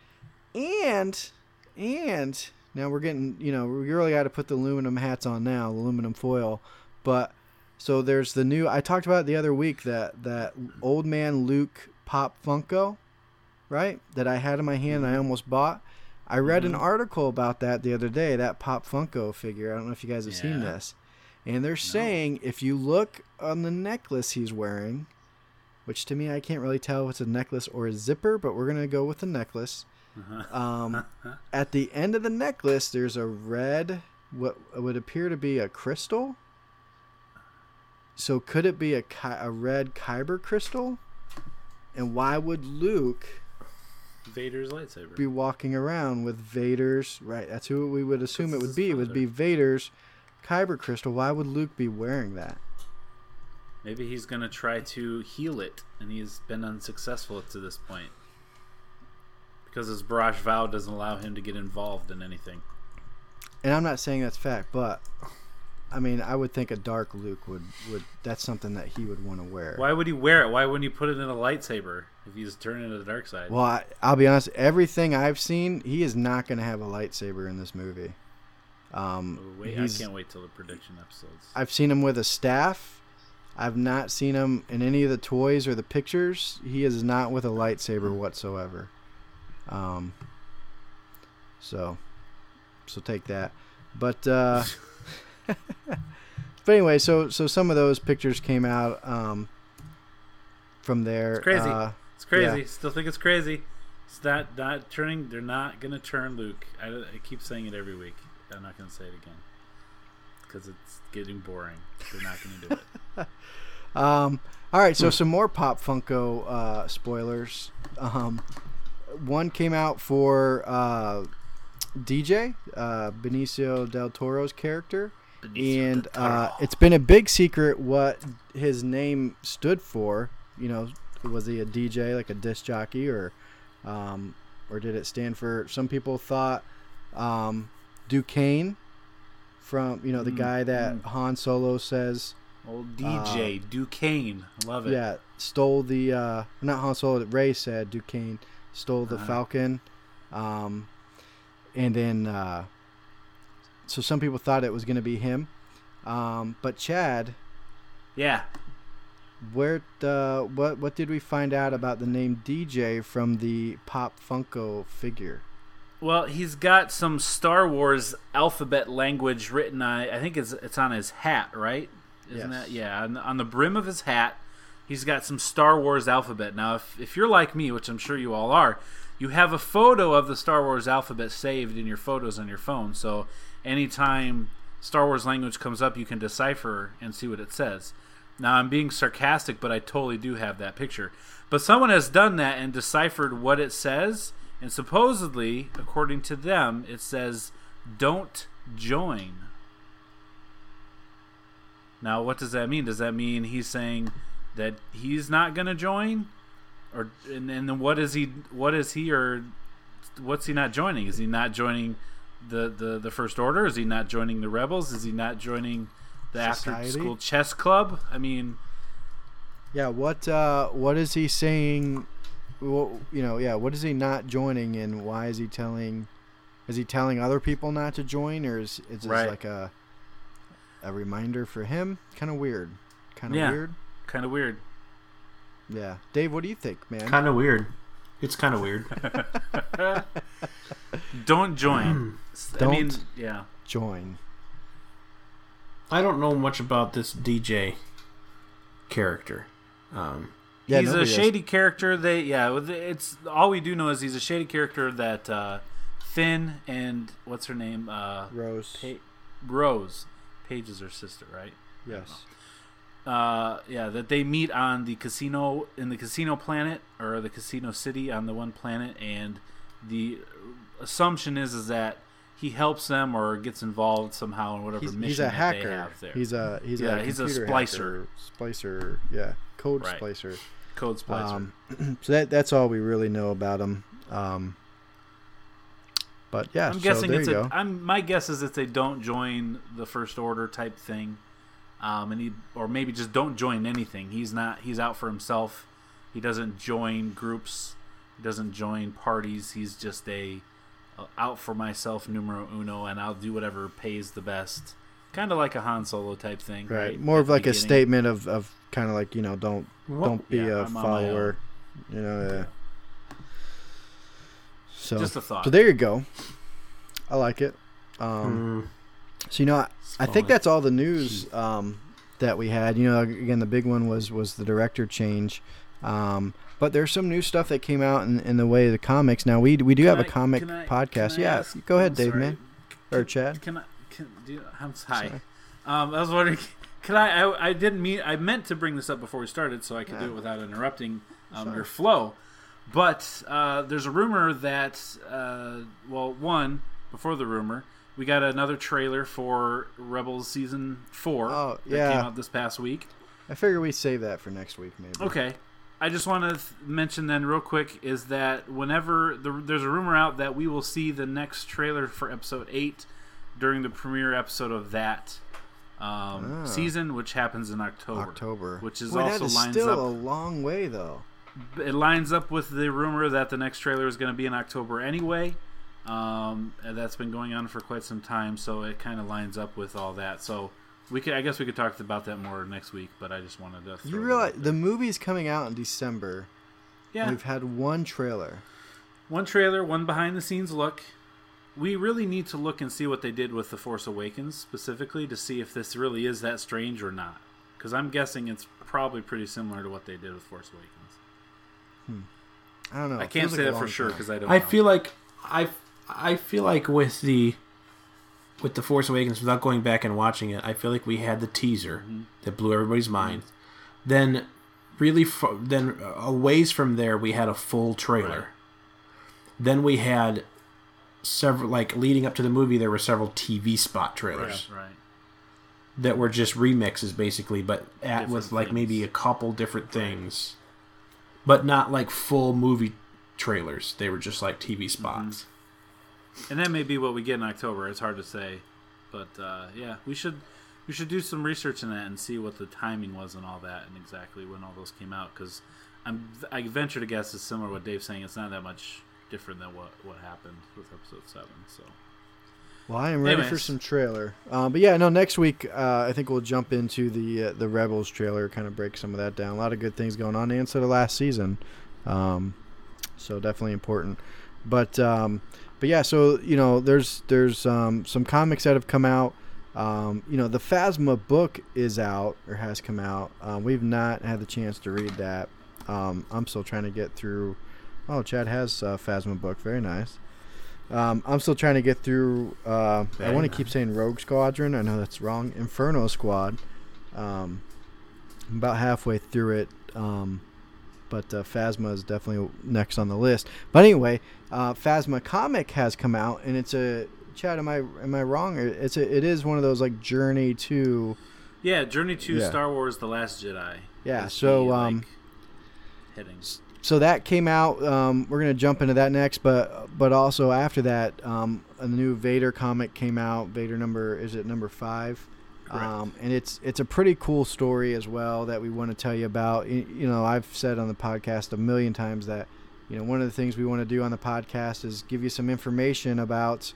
and and now we're getting you know we really got to put the aluminum hats on now, aluminum foil, but so there's the new I talked about it the other week that that old man Luke pop Funko, right? That I had in my hand and I almost bought. I read an mm-hmm. article about that the other day, that pop Funko figure. I don't know if you guys have seen this. And they're saying if you look on the necklace he's wearing, which to me I can't really tell if it's a necklace or a zipper, but we're gonna go with the necklace. Um, at the end of the necklace, there's a red, what would appear to be a crystal. So could it be a Ki- a red kyber crystal? And why would Luke Vader's lightsaber. be walking around with Vader's? Right, that's who we would assume it would be. It would be Vader's kyber crystal. Why would Luke be wearing that? Maybe he's gonna try to heal it, and he's been unsuccessful to this point because his Barash vow doesn't allow him to get involved in anything. And I'm not saying that's fact, but I mean, I would think a dark Luke would would that's something that he would want to wear. Why would he wear it? Why wouldn't he put it in a lightsaber if he's turning to the dark side? Well, I, I'll be honest. Everything I've seen, he is not going to have a lightsaber in this movie. Um, Oh, wait, I can't wait till the prediction episodes. I've seen him with a staff. I've not seen him in any of the toys or the pictures. He is not with a lightsaber whatsoever. Um, so, so take that. But, uh, (laughs) but anyway, so so some of those pictures came out um, from there. It's crazy. Uh, It's crazy. yeah. Still think it's crazy. It's not not turning. They're not gonna turn Luke. I, I keep saying it every week. I'm not gonna say it again because it's getting boring. They're not gonna do it. (laughs) (laughs) Um, all right, Hmm. so some more Pop Funko uh, spoilers. Um, one came out for uh, DJ uh, Benicio del Toro's character, Benicio and del Toro. uh, it's been a big secret what his name stood for. You know, was he a DJ, like a disc jockey, or um, or did it stand for? Some people thought um, Ducain from you know the Mm, guy that mm. Han Solo says. Old DJ Ducain. Love it. Yeah, stole the uh, not Han Solo. Rey said Ducain stole the Uh-huh. Falcon, um, and then uh, so some people thought it was going to be him, um, but Chad, Yeah. where the what what did we find out about the name DJ from the Pop Funko figure? Well, he's got some Star Wars alphabet language written on. I think it's it's on his hat, right? Isn't Yes. that yeah? On, on the brim of his hat, he's got some Star Wars alphabet. Now, if if you're like me, which I'm sure you all are, you have a photo of the Star Wars alphabet saved in your photos on your phone. So anytime Star Wars language comes up, you can decipher and see what it says. Now, I'm being sarcastic, but I totally do have that picture. But someone has done that and deciphered what it says, and supposedly, according to them, it says, "Don't join." Now, what does that mean? Does that mean he's saying that he's not going to join, or and, and then what is he? What is he or what's he not joining? Is he not joining the the the First Order? Is he not joining the Rebels? Is he not joining the after school chess club? I mean, Yeah, what uh, what is he saying? What, you know, yeah, what is he not joining, and why is he telling? Is he telling other people not to join, or is this Right. like a a reminder for him? Kind of weird. Kind of Yeah. weird. Kind of weird. Yeah, Dave, what do you think, man? Kind of weird. It's kind of weird. (laughs) (laughs) Don't join. (clears throat) I mean, Don't. yeah. join. I don't know much about this DJ character. Um, Yeah, he's a nobody does. shady character. They yeah, it's all we do know is he's a shady character that uh, Finn and what's her name uh, Rose. pa- Rose, Paige is her sister, right? yes. Uh, yeah, that they meet on the casino in the casino planet or the casino city on the one planet, and the assumption is is that he helps them or gets involved somehow in whatever He's, mission he's a that they hacker. have there. He's a he's Yeah, a he's a splicer. hacker, splicer. Yeah, code Right. splicer. Code splicer. Um, (clears throat) so that that's all we really know about him. Um, but yeah, I'm so guessing it's a. I'm my guess is that they don't join the first order type thing, um, and he or maybe just don't join anything. He's not. He's out for himself. He doesn't join groups. He doesn't join parties. He's just a, a out for myself numero uno, and I'll do whatever pays the best. Kind of like a Han Solo type thing, right? right, more At of the like a statement of, of kind of like you know don't Well, don't be yeah, a I'm follower. You know, yeah. So Just a thought. so there you go. I like it. Um, mm, So you know, I, I think that's all the news um, that we had. You know, again, the big one was was the director change. Um, but there's some new stuff that came out in, in the way of the comics. Now we we do have Can a I- comic can I- podcast. yeah, ask- go ahead, Dave, sorry. man, or Chad. Can I? Can do? I'm hi. Sorry. Um, I was wondering, can I, I? I didn't mean. I meant to bring this up before we started, so I could do it without interrupting um, your flow. But uh, there's a rumor that, uh, well, one before the rumor, we got another trailer for Rebels season four Oh, that yeah. came out this past week. I figure we save that for next week, maybe. Okay. I just want to mention then, real quick, is that whenever the, there's a rumor out that we will see the next trailer for episode 8 during the premiere episode of that um, Ah. season, which happens in October. October, Which is Boy, also that is lines still up. a long way though. it lines up with the rumor that the next trailer is going to be in October anyway. Um, and that's been going on for quite some time, so it kind of lines up with all that. So we could, I guess, we could talk about that more next week. But I just wanted to. Throw You realize the there. movie's coming out in December. yeah, We've had one trailer. one trailer, one behind the scenes look. We really need to look and see what they did with the Force Awakens specifically to see if this really is that strange or not. Because I'm guessing it's probably pretty similar to what they did with Force Awakens. Hmm. I don't know. I can't say like that for long sure because I don't. I know. feel like I I feel like with the with the Force Awakens, without going back and watching it, I feel like we had the teaser Mm-hmm. that blew everybody's mind. Then, really, fo- then a ways from there, we had a full trailer. Right. Then we had several, like leading up to the movie, there were several TV spot trailers right. that were just remixes, basically, but at Different with like maybe a couple different things, but not like full movie trailers. They were just like Mm-hmm. TV spots. And that may be what we get in October. It's hard to say, but uh, yeah, we should we should do some research in that and see what the timing was and all that, and exactly when all those came out. Because I'm I venture to guess it's similar to what Dave's saying. It's not that much different than what what happened with episode seven. So Well, I am ready for some trailer. Um, but yeah, no. Next week, uh, I think we'll jump into the uh, the Rebels trailer, kind of break some of that down. A lot of good things going on, and so the last season, um, so definitely important. But um, but yeah, so you know, there's there's um, some comics that have come out. Um, you know, the Phasma book is out or has come out. Um, we've not had the chance to read that. Um, I'm still trying to get through. Oh, Chad has a Phasma book. Very nice. Um, I'm still trying to get through. Uh, I want to nice. keep saying Rogue Squadron. I know that's wrong. Inferno Squad. Um, I'm about halfway through it. Um, but uh, Phasma is definitely next on the list. But anyway, uh, Phasma comic has come out, and it's a Chad. Am I am I wrong? It's a, it is one of those like Journey to. yeah, Journey to Yeah. Star Wars: The Last Jedi. Yeah, so, the, um, like, headings. so that came out. Um, we're gonna jump into that next, but but also after that, um, a new Vader comic came out. Vader number is it number five? Um, and it's it's a pretty cool story as well that we want to tell you about. You know, I've said on the podcast a million times that you know one of the things we want to do on the podcast is give you some information about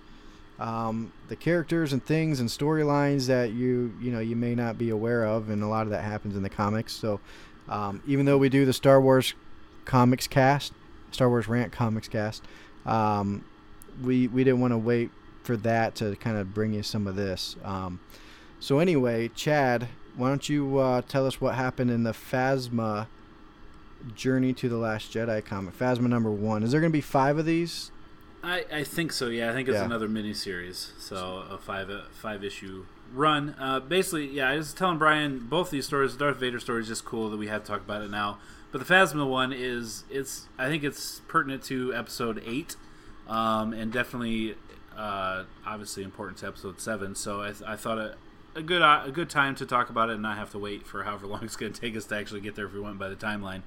um, the characters and things and storylines that you you know you may not be aware of, and a lot of that happens in the comics. So um, even though we do the Star Wars comics cast, Star Wars rant comics cast, um, we we didn't want to wait for that to kind of bring you some of this. Um, so anyway, Chad, why don't you uh, tell us what happened in the Phasma Journey to the Last Jedi comic? Phasma number one. Is there going to be five of these? I, I think so. Yeah, I think it's Yeah. another miniseries, so a five a five issue run. Uh, basically, yeah, I was telling Brian both these stories. The Darth Vader story is just cool that we have to talk about it now. But the Phasma one is it's I think it's pertinent to episode eight, um, and definitely uh, obviously important to episode seven. So I, I thought a, a good uh, a good time to talk about it and not have to wait for however long it's going to take us to actually get there if we went by the timeline.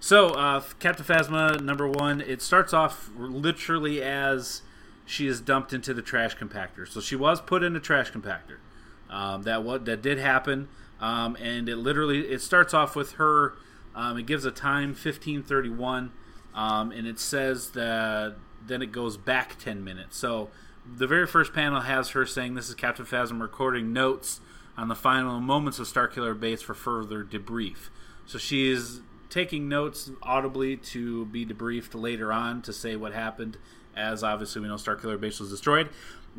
So, uh, Captain Phasma, number one, it starts off literally as she is dumped into the trash compactor. So she was put in a trash compactor. Um, that what that did happen, um, and it literally it starts off with her. Um, it gives a time fifteen thirty one, um, and it says that then it goes back ten minutes. So the very first panel has her saying, "This is Captain Phasma recording notes on the final moments of Starkiller Base for further debrief." So she is taking notes audibly to be debriefed later on to say what happened, as obviously we know Starkiller Base was destroyed.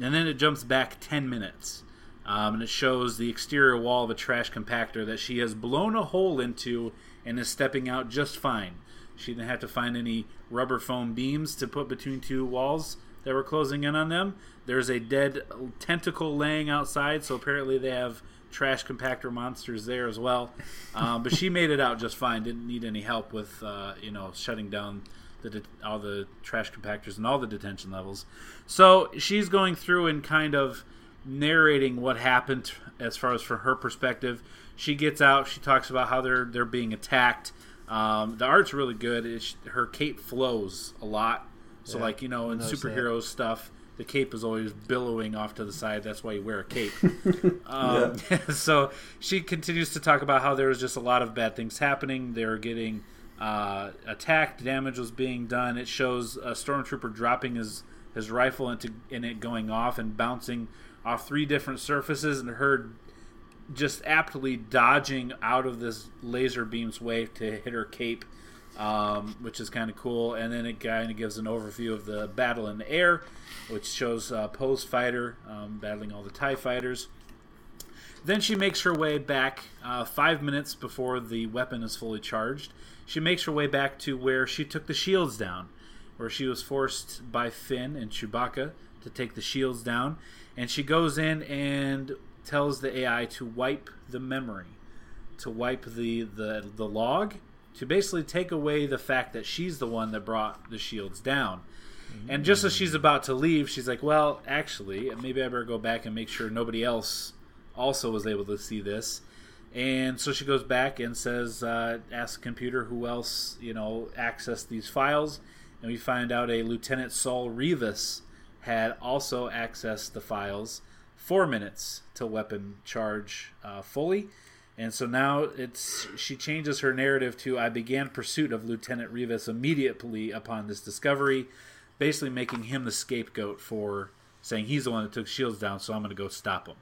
And then it jumps back 10 minutes. Um, and it shows the exterior wall of a trash compactor that she has blown a hole into and is stepping out just fine. She didn't have to find any rubber foam beams to put between two walls that were closing in on them. There's a dead tentacle laying outside, so apparently they have trash compactor monsters there as well. Um, (laughs) but she made it out just fine. Didn't need any help with uh, you know shutting down the all the trash compactors and all the detention levels. So she's going through and kind of narrating what happened as far as from her perspective. she gets out. She talks about how they're they're being attacked. Um, the art's really good. It's, her cape flows a lot. So, Yeah, like you know, in superhero stuff, the cape is always billowing off to the side. That's why you wear a cape. (laughs) um, (laughs) so she continues to talk about how there was just a lot of bad things happening. They were getting uh, attacked. Damage was being done. It shows a stormtrooper dropping his his rifle into in it going off and bouncing off three different surfaces, and her just aptly dodging out of this laser beam's way to hit her cape, um, which is kind of cool. And then it kind of gives an overview of the battle in the air, which shows uh, Poe's fighter um, battling all the TIE fighters. Then she makes her way back uh, five minutes before the weapon is fully charged. She makes her way back to where she took the shields down, where she was forced by Finn and Chewbacca to take the shields down. And she goes in and tells the AI to wipe the memory, to wipe the, the, the log, to basically take away the fact that she's the one that brought the shields down. And just as she's about to leave, she's like, "Well, actually, maybe I better go back and make sure nobody else also was able to see this." And so she goes back and says, uh, "Ask the computer who else you know accessed these files." And we find out a Lieutenant Saul Rivas had also accessed the files four minutes till weapon charge uh, fully. And so now it's she changes her narrative to I began pursuit of Lieutenant Rivas immediately upon this discovery, basically making him the scapegoat for saying he's the one that took Shields down, so I'm going to go stop him.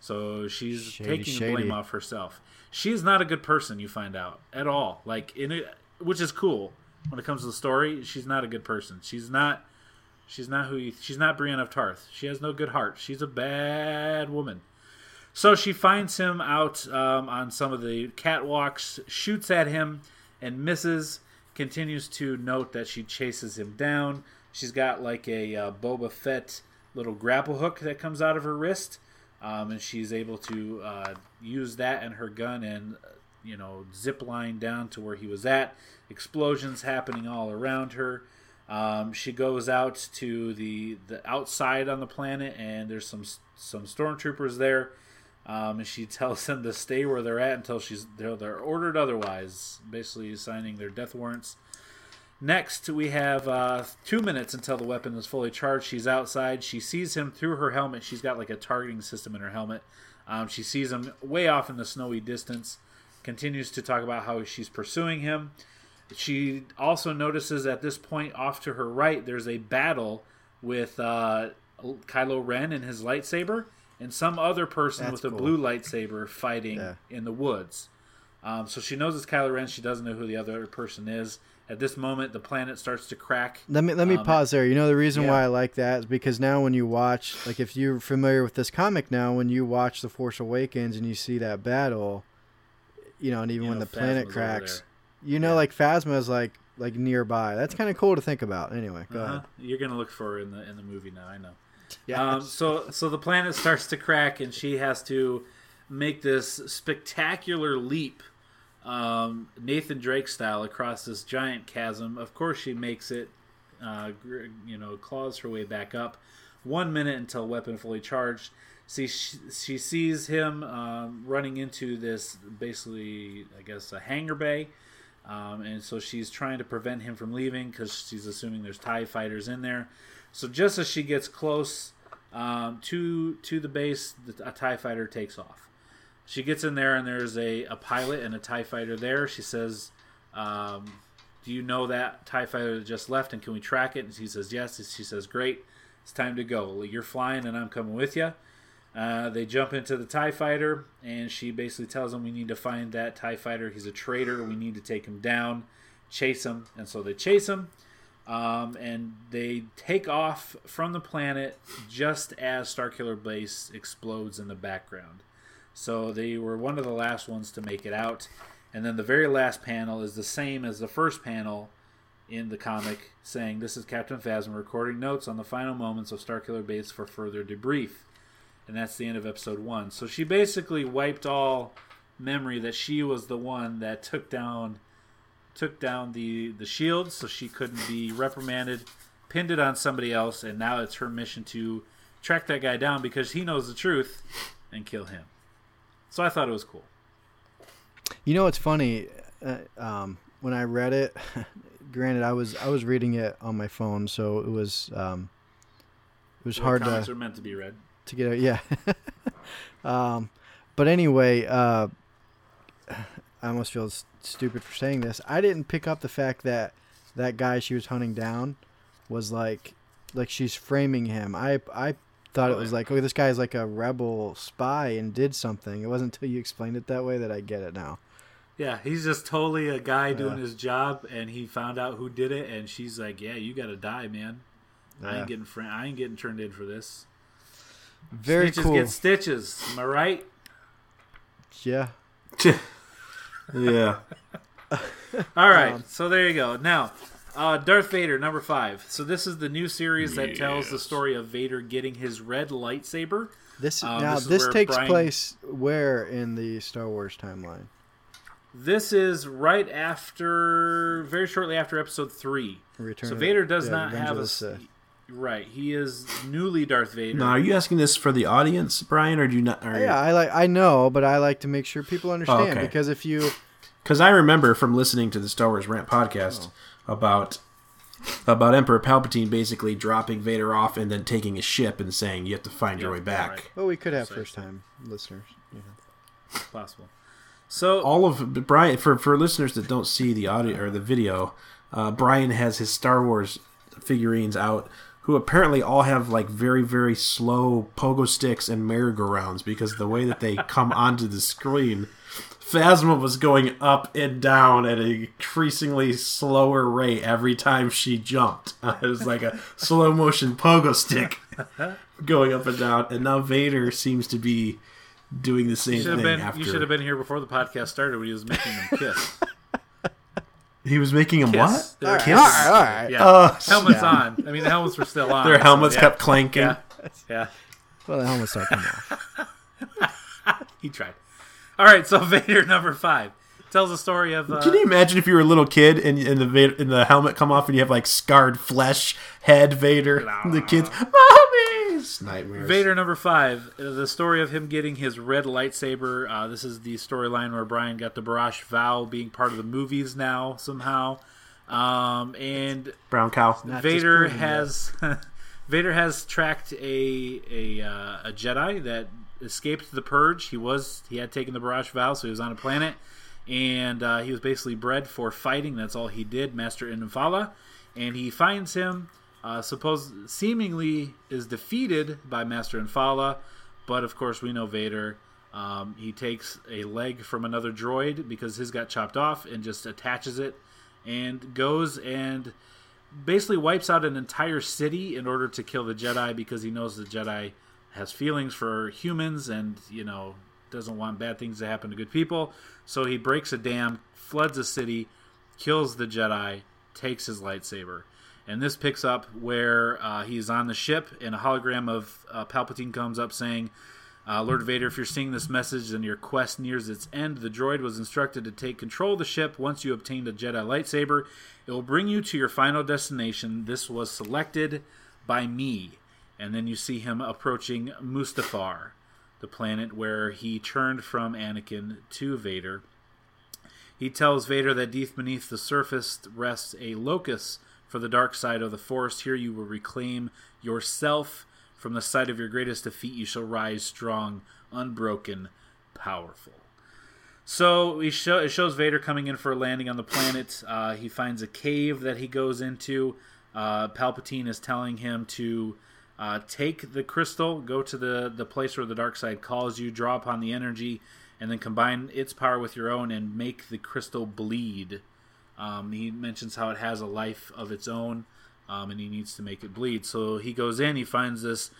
So she's Shady, taking the shady. blame off herself. She's not a good person, you find out at all. Like in it, which is cool when it comes to the story. She's not a good person. She's not. She's not who you, she's not Brienne of Tarth. She has no good heart. She's a bad woman. So she finds him out um, on some of the catwalks, shoots at him, and misses. Continues to note that she chases him down. She's got like a uh, Boba Fett little grapple hook that comes out of her wrist, um, and she's able to uh, use that and her gun and uh, you know zip line down to where he was at. Explosions happening all around her. Um, she goes out to the the outside on the planet, and there's some some stormtroopers there. Um, and she (laughs) tells them to stay where they're at until she's they're, they're ordered otherwise, basically signing their death warrants. Next, we have uh, two minutes until the weapon is fully charged. She's outside. She sees him through her helmet. She's got like a targeting system in her helmet. Um, she sees him way off in the snowy distance. Continues to talk about how she's pursuing him. She also notices at this point off to her right, there's a battle with uh, Kylo Ren and his lightsaber, and some other person That's with a blue lightsaber fighting Yeah. in the woods. Um, so she knows it's Kylo Ren. She doesn't know who the other person is. At this moment, the planet starts to crack. Let me let me Um, pause there. You know the reason yeah. why I like that is because now when you watch, like if you're familiar with this comic now, when you watch The Force Awakens and you see that battle, you know, and even You when know, the planet Phasma's over cracks, you know, Yeah. like Phasma is like like nearby. That's kind of cool to think about. Anyway, go Uh-huh. ahead. You're gonna look for her in the in the movie now. I know. Yeah. Um, so so the planet starts to crack, and she has to make this spectacular leap, um, Nathan Drake style, across this giant chasm. Of course, she makes it. Uh, you know, claws her way back up. One minute until weapon fully charged. See, she, sees him um, running into this basically, I guess, a hangar bay. Um, and so she's trying to prevent him from leaving because she's assuming there's Tie fighters in there. So just as she gets close um, to to the base, the, a Tie fighter takes off. She gets in there and there's a, a pilot and a Tie fighter there. She says, um, "Do you know that Tie fighter that just left? And can we track it?" And he says, "Yes." And she says, "Great, it's time to go. You're flying and I'm coming with you." Uh, they jump into the TIE fighter, and she basically tells them, We need to find that TIE fighter. He's a traitor. We need to take him down, chase him. And so they chase him, um, and they take off from the planet just as Starkiller Base explodes in the background. So they were one of the last ones to make it out. And then the very last panel is the same as the first panel in the comic, saying, This is Captain Phasma recording notes on the final moments of Starkiller Base for further debrief and that's the end of episode one. So she basically wiped all memory that she was the one that took down took down the the shield, so she couldn't be reprimanded, pinned it on somebody else, and now it's her mission to track that guy down because he knows the truth and kill him. So I thought it was cool. You know what's funny? Uh, um, when I read it, (laughs) granted, I was I was reading it on my phone, so it was um, it was The hard to are meant to be read. to get. Yeah. (laughs) um, but anyway, uh, I almost feel stupid for saying this. I didn't pick up the fact that that guy she was hunting down was like like she's framing him. I I thought it was like, oh, this guy's like a rebel spy and did something. It wasn't until you explained it that way that I get it now. Yeah, he's just totally a guy doing Yeah. his job, and he found out who did it, and she's like, "Yeah, you got to die, man. I ain't getting fr- I ain't getting turned in for this. Very stitches cool. get stitches. Am I right? Yeah. (laughs) yeah. (laughs) All right, Um, so there you go. Now, uh, Darth Vader, number five. So this is the new series that tells the story of Vader getting his red lightsaber. This Um, now this this takes Brian- place where in the Star Wars timeline? This is right after, very shortly after Episode three. Return so of- Vader does yeah, not Revenge have a the Sith. Right. He is newly Darth Vader. Now, are you asking this for the audience, Brian, or do you not? Or, Yeah, I like I know, but I like to make sure people understand okay. because if you Because I remember from listening to the Star Wars Rant podcast about about Emperor Palpatine basically dropping Vader off and then taking a ship and saying you have to find your way back. right. well, we could have Precisely. first time listeners. you know. possible. So All of Brian for for listeners that don't see the audio or the video, uh, Brian has his Star Wars figurines out. Who apparently all have like very very slow pogo sticks and merry-go-rounds because the way that they come (laughs) onto the screen, Phasma was going up and down at an increasingly slower rate every time she jumped. (laughs) it was like a slow motion pogo stick (laughs) going up and down, and now Vader seems to be doing the same you thing been after you should have been here before the podcast started when he was making them kiss. He was making him Kiss. what? They Kiss? All right, all right. Yeah. Oh, helmets on. I mean, the helmets were still (laughs) on. Their so, helmets yeah. kept clanking. Yeah, yeah. Well, the helmet's not coming off. (laughs) He tried. All right, so (laughs) Vader number five tells the story of. Uh, Can you imagine if you were a little kid and, and the Vader, and the helmet come off and you have like scarred flesh head Vader? the kids, mommy, It's nightmares. Vader number five, uh, the story of him getting his red lightsaber. Uh, this is the storyline where Brian got the Barash vow being part of the movies now somehow, um, and brown cow. Not Vader has (laughs) Vader has tracked a a uh, a Jedi that escaped the purge. He was he had taken the Barash vow, so he was on a planet, and uh, he was basically bred for fighting. That's all he did, Master Infil'a, and he finds him. Uh, seemingly is defeated by Master Infil'a, but of course we know Vader. Um, he takes a leg from another droid because his got chopped off and just attaches it, and goes and basically wipes out an entire city in order to kill the Jedi because he knows the Jedi has feelings for humans and you know doesn't want bad things to happen to good people. So he breaks a dam, floods a city, kills the Jedi, takes his lightsaber. And this picks up where uh, he's on the ship, and a hologram of uh, Palpatine comes up saying, uh, Lord Vader, if you're seeing this message and your quest nears its end, the droid was instructed to take control of the ship once you obtained a Jedi lightsaber. It will bring you to your final destination. This was selected by me. And then you see him approaching Mustafar, the planet where he turned from Anakin to Vader. He tells Vader that deep beneath the surface rests a locus for the dark side of the force. Here you will reclaim yourself. From the site of your greatest defeat, you shall rise strong, unbroken, powerful. So show, it shows Vader coming in for a landing on the planet. Uh, he finds a cave that he goes into. Uh, Palpatine is telling him to uh, take the crystal, go to the, the place where the dark side calls you, draw upon the energy, and then combine its power with your own and make the crystal bleed. Um, he mentions how it has a life of its own, um, and he needs to make it bleed. So he goes in, he finds this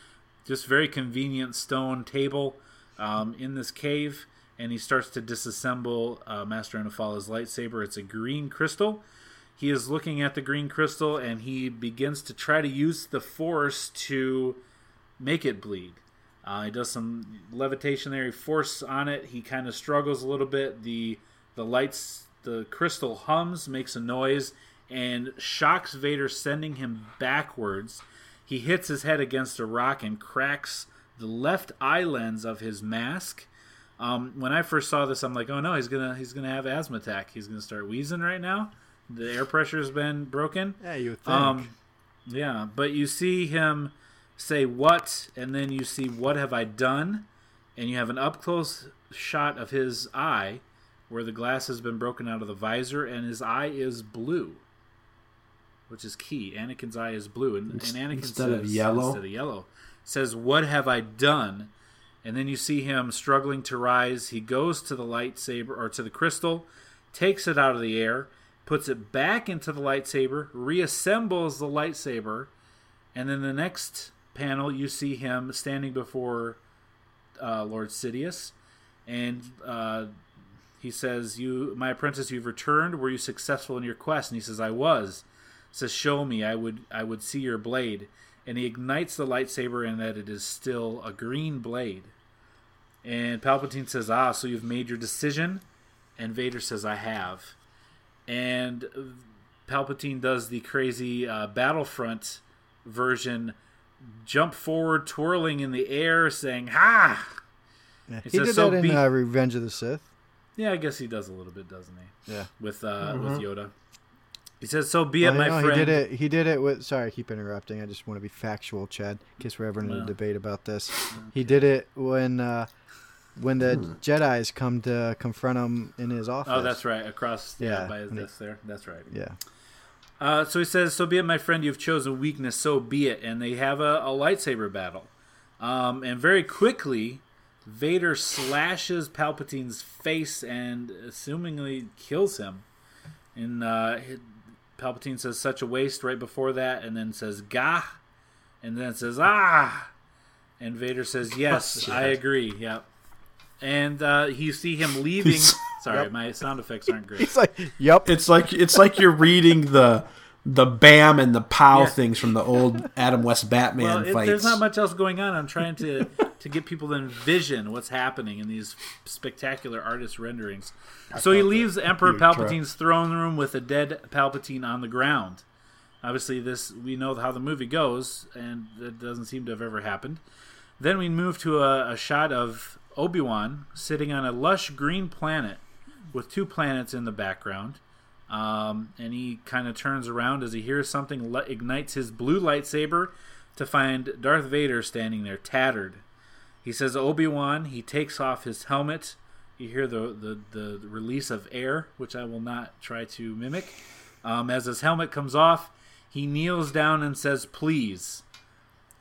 just very convenient stone table um, in this cave, and he starts to disassemble uh, Master Anafala's lightsaber. It's a green crystal. He is looking at the green crystal, and he begins to try to use the force to make it bleed. Uh, he does some levitation there. He force on it. He kind of struggles a little bit. The the lights, the crystal hums, makes a noise, and shocks Vader, sending him backwards. He hits his head against a rock and cracks the left eye lens of his mask. Um, when I first saw this, I'm like, oh no, he's gonna he's gonna have asthma attack. He's gonna start wheezing right now. The air pressure's been broken. Yeah, you would think. Um, yeah, but you see him say what, and then you see what have I done, and you have an up close shot of his eye, where the glass has been broken out of the visor, and his eye is blue, which is key. Anakin's eye is blue, and, and Anakin Instead says of yellow? instead of yellow says, "What have I done?" And then you see him struggling to rise. He goes to the lightsaber or to the crystal, takes it out of the air, puts it back into the lightsaber, reassembles the lightsaber, and then the next panel you see him standing before uh, Lord Sidious, and uh, he says, "You, my apprentice, you've returned. Were you successful in your quest?" And he says, "I was." He Says, "Show me. I would. I would see your blade." And he ignites the lightsaber, and that it is still a green blade. And Palpatine says, "Ah, so you've made your decision." And Vader says, "I have." And Palpatine does the crazy uh, Battlefront version, jump forward, twirling in the air, saying "Ha!" Yeah. He says, did "So that in be- uh, Revenge of the Sith. Yeah, I guess he does a little bit, doesn't he? Yeah. With uh, with Yoda. He says, "So be it, my no, friend." He did it. He did it with. Sorry, I keep interrupting. I just want to be factual, Chad, in case we're ever in a Yeah. debate about this. He did it when uh, when the Jedi's come to confront him in his office. Oh, that's right. Across, yeah, Yeah, by his he- desk there. That's right. Yeah. Uh, so he says, "So be it, my friend. You've chosen weakness. So be it." And they have a, a lightsaber battle, um, and very quickly, Vader slashes Palpatine's face and assumingly kills him. And uh, Palpatine says, "Such a waste!" Right before that, and then says, "Gah," and then says, "Ah," and Vader says, (laughs) "Yes, I agree." Yep. And uh, you see him leaving. (laughs) Sorry, my sound effects aren't great. It's like, yep. It's like it's like you're reading the the bam and the pow Yeah. things from the old (laughs) Adam West Batman Well, it, fights. there's not much else going on. I'm trying to to get people to envision what's happening in these spectacular artist renderings. So he leaves Emperor you try. Palpatine's throne room with a dead Palpatine on the ground. Obviously, this we know how the movie goes, and that doesn't seem to have ever happened. Then we move to a, a shot of Obi Wan sitting on a lush green planet with two planets in the background. Um, and he kind of turns around as he hears something, li- ignites his blue lightsaber to find Darth Vader standing there, tattered. He says, Obi Wan, he takes off his helmet. You hear the, the, the release of air, which I will not try to mimic. Um, as his helmet comes off, he kneels down and says, Please.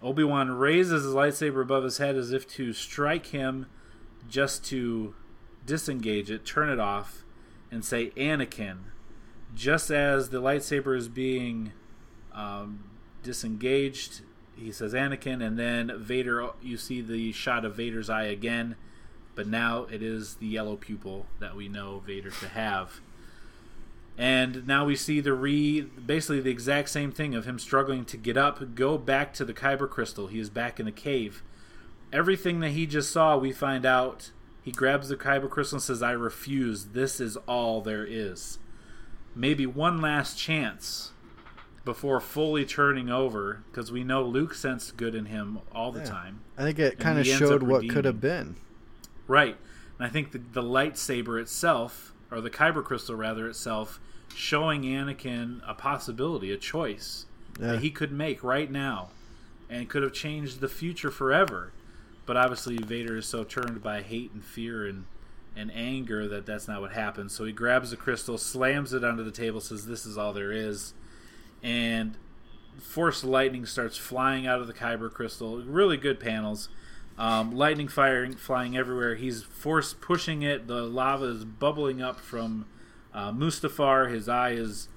Obi Wan raises his lightsaber above his head as if to strike him, just to disengage it, turn it off, and say, Anakin. Just as the lightsaber is being um, disengaged, he says Anakin, and then Vader. You see the shot of Vader's eye again, but now it is the yellow pupil that we know Vader to have. And now we see the re, basically the exact same thing of him struggling to get up, go back to the Kyber crystal. He is back in the cave. Everything that he just saw, we find out. He grabs the Kyber crystal and says, "I refuse. This is all there is." Maybe one last chance before fully turning over, because we know Luke sensed good in him all the Yeah. time. I think it kind of he ends up showed what could have been. Right. And I think the, the lightsaber itself, or the Kyber crystal rather itself, showing Anakin a possibility, a choice Yeah. that he could make right now and could have changed the future forever. But obviously Vader is so turned by hate and fear and and anger that that's not what happens. So he grabs the crystal, slams it onto the table, says this is all there is. And force lightning starts flying out of the Kyber crystal. Really good panels. Um, lightning firing, flying everywhere. He's force pushing it. The lava is bubbling up from uh, Mustafar. His eye is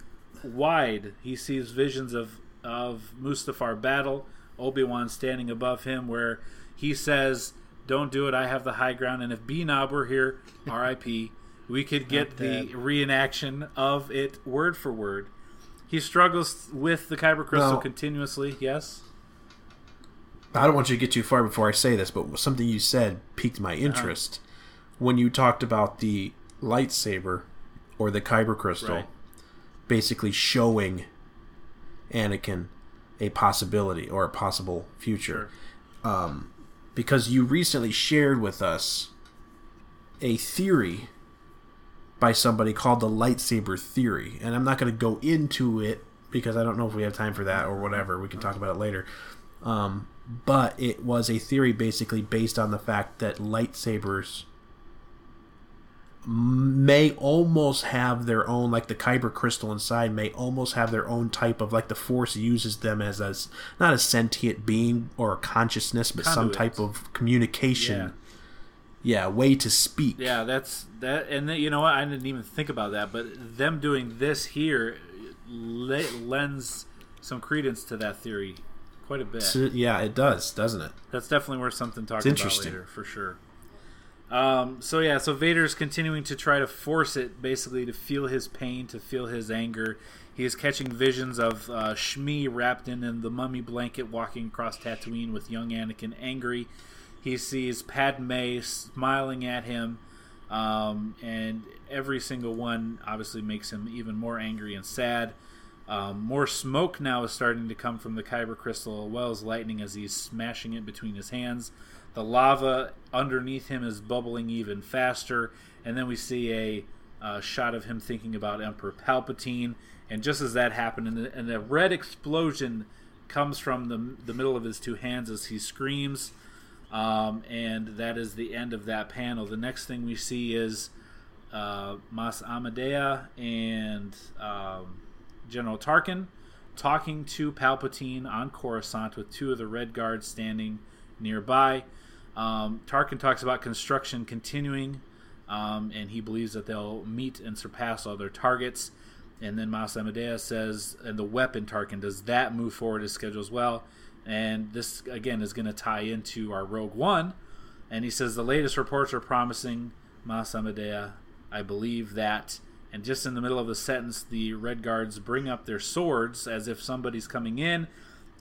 wide. He sees visions of of Mustafar battle. Obi Wan standing above him, where he says, "Don't do it. I have the high ground." And if B Knob were here, (laughs) R.I.P., we could get the reenaction of it word for word. He struggles with the Kyber crystal continuously. Yes. I don't want you to get too far before I say this, but something you said piqued my interest when you talked about the lightsaber or the kyber crystal Right. basically showing Anakin a possibility or a possible future. Um, because you recently shared with us a theory by somebody called the lightsaber theory, and I'm not going to go into it because I don't know if we have time for that or whatever. We can talk about it later. Um, but it was a theory basically based on the fact that lightsabers may almost have their own like the kyber crystal inside may almost have their own type of like the force uses them as as not a sentient being or a consciousness but some type of communication yeah, way to speak Yeah, that's that, and then, you know what? I didn't even think about that, but them doing this here le- lends some credence to that theory quite a bit. So, uh, yeah it does doesn't it That's definitely worth something to talk about later for sure. Um, so yeah, so Vader's continuing to try to force it, basically to feel his pain, to feel his anger. He is catching visions of uh, Shmi wrapped in, in the mummy blanket, walking across Tatooine with young Anakin angry. He sees Padme smiling at him, um, and every single one obviously makes him even more angry and sad. Um, more smoke now is starting to come from the Kyber crystal, as well as lightning as he's smashing it between his hands. The lava underneath him is bubbling even faster, and then we see a uh, shot of him thinking about Emperor Palpatine. And just as that happened, and, the, and a red explosion comes from the, the middle of his two hands as he screams. Um, and that is the end of that panel. The next thing we see is uh, Mas Amedda and um, General Tarkin talking to Palpatine on Coruscant with two of the Red Guards standing nearby. Um, Tarkin talks about construction continuing, um, and he believes that they'll meet and surpass all their targets. And then Mas Amedda says, and the weapon Tarkin, does that move forward as scheduled as well? And this, again, is going to tie into our Rogue One. And he says, the latest reports are promising, Mas Amedda, I believe that. And just in the middle of the sentence, the Red Guards bring up their swords as if somebody's coming in,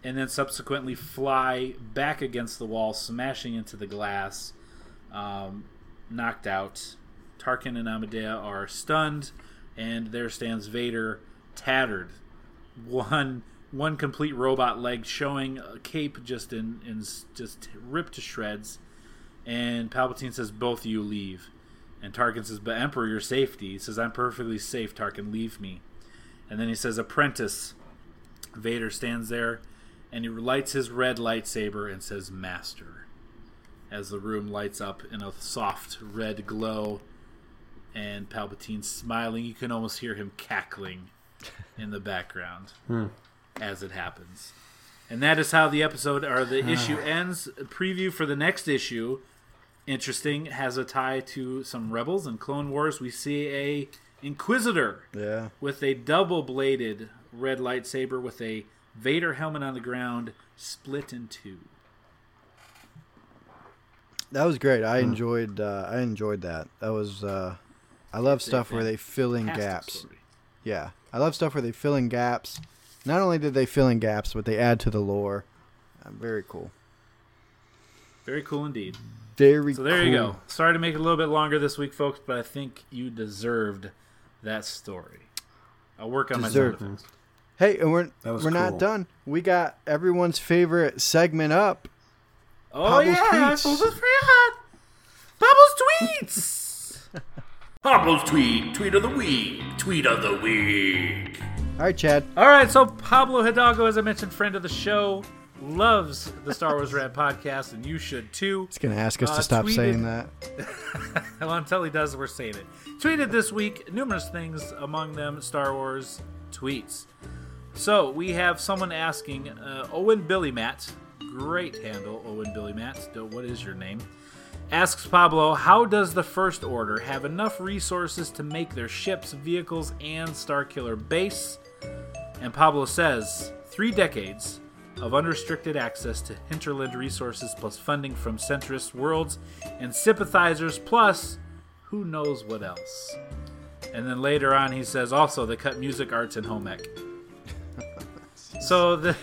and then subsequently fly back against the wall, smashing into the glass, um, knocked out. Tarkin and Amedda are stunned, and there stands Vader, tattered, one one complete robot leg showing a cape just in, in just ripped to shreds. And Palpatine says, "Both of you leave." And Tarkin says, "But Emperor, your safety." He says, "I'm perfectly safe, Tarkin. Leave me." And then he says, "Apprentice." Vader stands there, and he lights his red lightsaber and says, "Master." As the room lights up in a soft red glow, and Palpatine's smiling, you can almost hear him cackling (laughs) in the background hmm. as it happens. And that is how the episode or the ah. issue ends. A preview for the next issue, interesting, has a tie to some rebels and Clone Wars. We see a Inquisitor Yeah. with a double-bladed red lightsaber with a Vader helmet on the ground, split in two. That was great. I enjoyed. Uh, I enjoyed that. That was. Uh, I love It's a stuff where they fill in gaps. story. Yeah, I love stuff where they fill in gaps. Not only did they fill in gaps, but they add to the lore. Uh, very cool. Very cool indeed. Very. So there you go. Sorry to make it a little bit longer this week, folks, but I think you deserved that story. I'll work on Deserved. my sound effects. Hey, and we're That was we're not done. We got everyone's favorite segment up. Oh Pablo's yeah, I tweets. almost forgot. Pablo's tweets. (laughs) Pablo's tweet, tweet of the week, tweet of the week. All right, Chad. All right, so Pablo Hidalgo, as I mentioned, friend of the show, loves the Star Wars Rant (laughs) podcast, and you should too. He's gonna ask us Uh, to stop tweeted- saying that. (laughs) Well, until he does, we're saying it. Tweeted this week numerous things, among them Star Wars tweets. So we have someone asking uh, Owen Billy Matt, great handle, Owen Billy Matt. What is your name? Asks Pablo, how does the First Order have enough resources to make their ships, vehicles, and Starkiller base? And Pablo says, three decades of unrestricted access to hinterland resources plus funding from centrist worlds and sympathizers plus who knows what else. And then later on he says also they cut music arts and home ec. So the,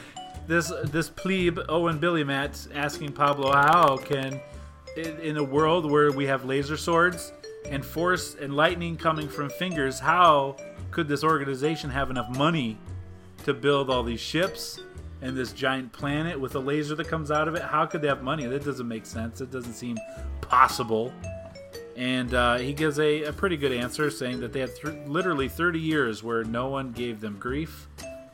this this plebe Owen Billy Matt asking Pablo how can in, a world where we have laser swords and force and lightning coming from fingers how could this organization have enough money to build all these ships and this giant planet with a laser that comes out of it? How could they have money? That doesn't make sense. It doesn't seem possible. And uh, he gives a, a pretty good answer, saying that they had th- literally 30 years where no one gave them grief,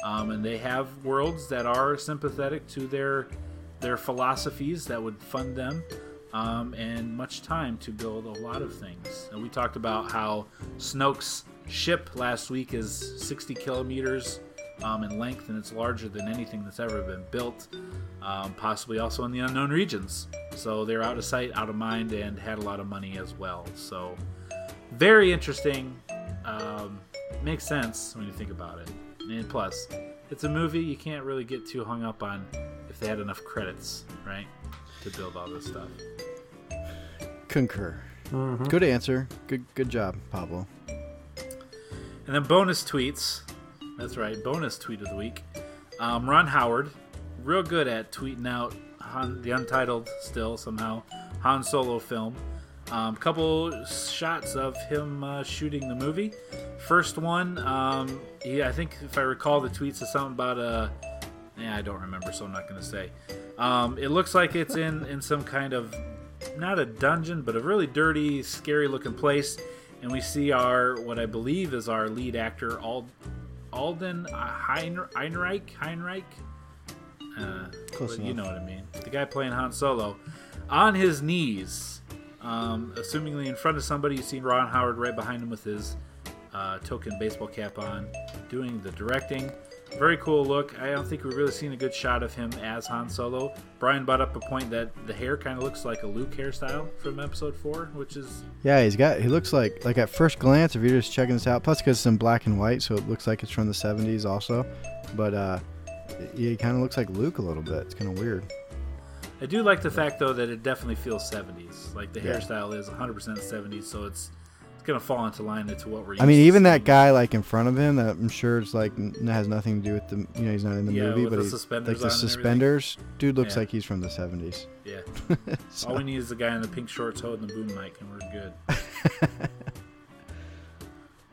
um, and they have worlds that are sympathetic to their their philosophies that would fund them, um, and much time to build a lot of things. And we talked about how Snoke's ship last week is 60 kilometers um, in length, and it's larger than anything that's ever been built, um, possibly also in the unknown regions. So they're out of sight, out of mind, and had a lot of money as well. So very interesting. Um, makes sense when you think about it. And plus, it's a movie you can't really get too hung up on if they had enough credits, right, to build all this stuff. Concur. Good answer. Good good job, Pablo. And then bonus tweets. That's right, bonus tweet of the week. Um, Ron Howard, real good at tweeting out Han, the untitled, still somehow, Han Solo film. Um, couple shots of him uh, shooting the movie. First one, um, he, I think if I recall the tweets is something about a. Yeah, I don't remember, so I'm not going to say. Um, it looks like it's in in some kind of not a dungeon, but a really dirty, scary looking place. And we see our what I believe is our lead actor, Ald, Alden Heinrich Hein- Heinreich. Heinreich. Uh, you know what I mean. The guy playing Han Solo, on his knees, um, assumingly in front of somebody. You see Ron Howard right behind him with his uh, token baseball cap on, doing the directing. Very cool look. I don't think we've really seen a good shot of him as Han Solo. Brian brought up a point that the hair kind of looks like a Luke hairstyle from Episode Four, which is Yeah, he's got. He looks like like at first glance, if you're just checking this out. Plus, because it's in black and white, so it looks like it's from the '70s also. But uh, he kind of looks like Luke a little bit. It's kind of weird. I do like the fact though that it definitely feels 70s. Like the Yeah. hairstyle is 100% 70s, so it's it's gonna fall into line into what we're. I mean, to even that guy like in front of him, that I'm sure it's like n- has nothing to do with the. You know, he's not in the Yeah, movie, but the he, suspenders like the suspenders, dude looks Yeah. like he's from the '70s. Yeah. So- (laughs) All we need is the guy in the pink shorts holding the boom mic, and we're good.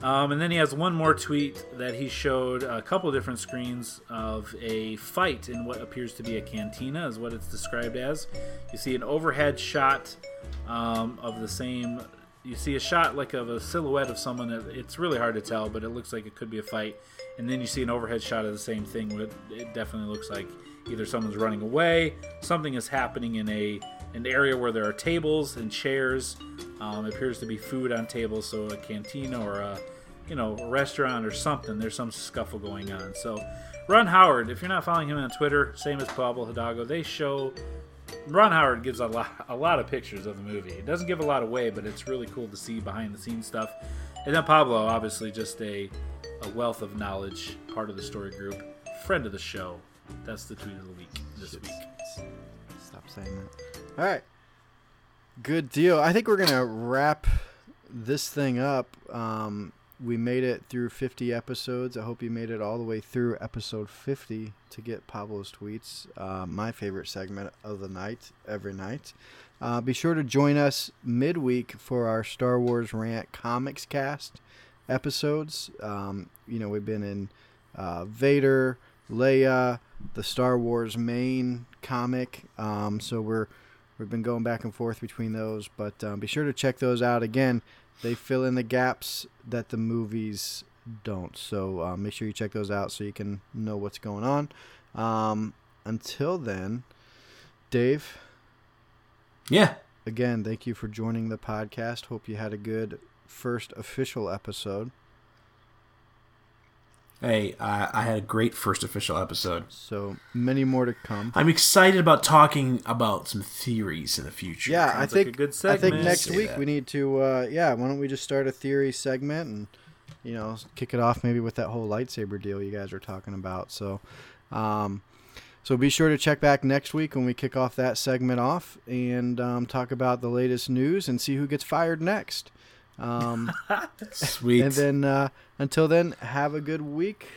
(laughs) um, and then he has one more tweet that he showed a couple different screens of a fight in what appears to be a cantina, is what it's described as. You see an overhead shot um, of the same. You see a shot like of a silhouette of someone. It's really hard to tell, but it looks like it could be a fight. And then you see an overhead shot of the same thing. It definitely looks like either someone's running away, something is happening in a an area where there are tables and chairs. Um, appears to be food on tables, so a cantina or a you know a restaurant or something. There's some scuffle going on. So, Ron Howard, if you're not following him on Twitter, same as Pablo Hidalgo, they show Ron Howard gives a lot, a lot of pictures of the movie. It doesn't give a lot away, but it's really cool to see behind the scenes stuff. And then Pablo, obviously, just a, a wealth of knowledge, part of the story group, friend of the show. That's the tweet of the week this week. Stop saying that. All right. Good deal. I think we're gonna wrap this thing up. Um, we made it through 50 episodes. I hope you made it all the way through episode 50 to get Pablo's tweets. Uh, my favorite segment of the night, every night. Uh, be sure to join us midweek for our Star Wars Rant Comics Cast episodes. Um, you know, we've been in uh, Vader, Leia, the Star Wars main comic. Um, so we're we've been going back and forth between those, but um, be sure to check those out. Again, they fill in the gaps that the movies don't. So uh, make sure you check those out so you can know what's going on. Um, until then, Dave. Yeah. Again, thank you for joining the podcast. Hope you had a good first official episode. Hey, I, I had a great first official episode. So many more to come. I'm excited about talking about some theories in the future. Yeah, I Sounds like think a good I think next week that. we need to. Uh, yeah, why don't we just start a theory segment and you know kick it off maybe with that whole lightsaber deal you guys were talking about. So, um, so be sure to check back next week when we kick off that segment off and um, talk about the latest news and see who gets fired next. Um, (laughs) Sweet. and then uh, until then, have a good week.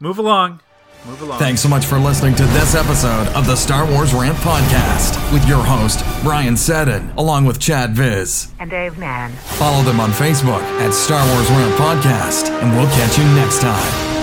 Move along. Move along. Thanks so much for listening to this episode of the Star Wars Rant Podcast with your host, Brian Seddon, along with Chad Viz. and Dave Mann. Follow them on Facebook at Star Wars Rant Podcast, and we'll catch you next time.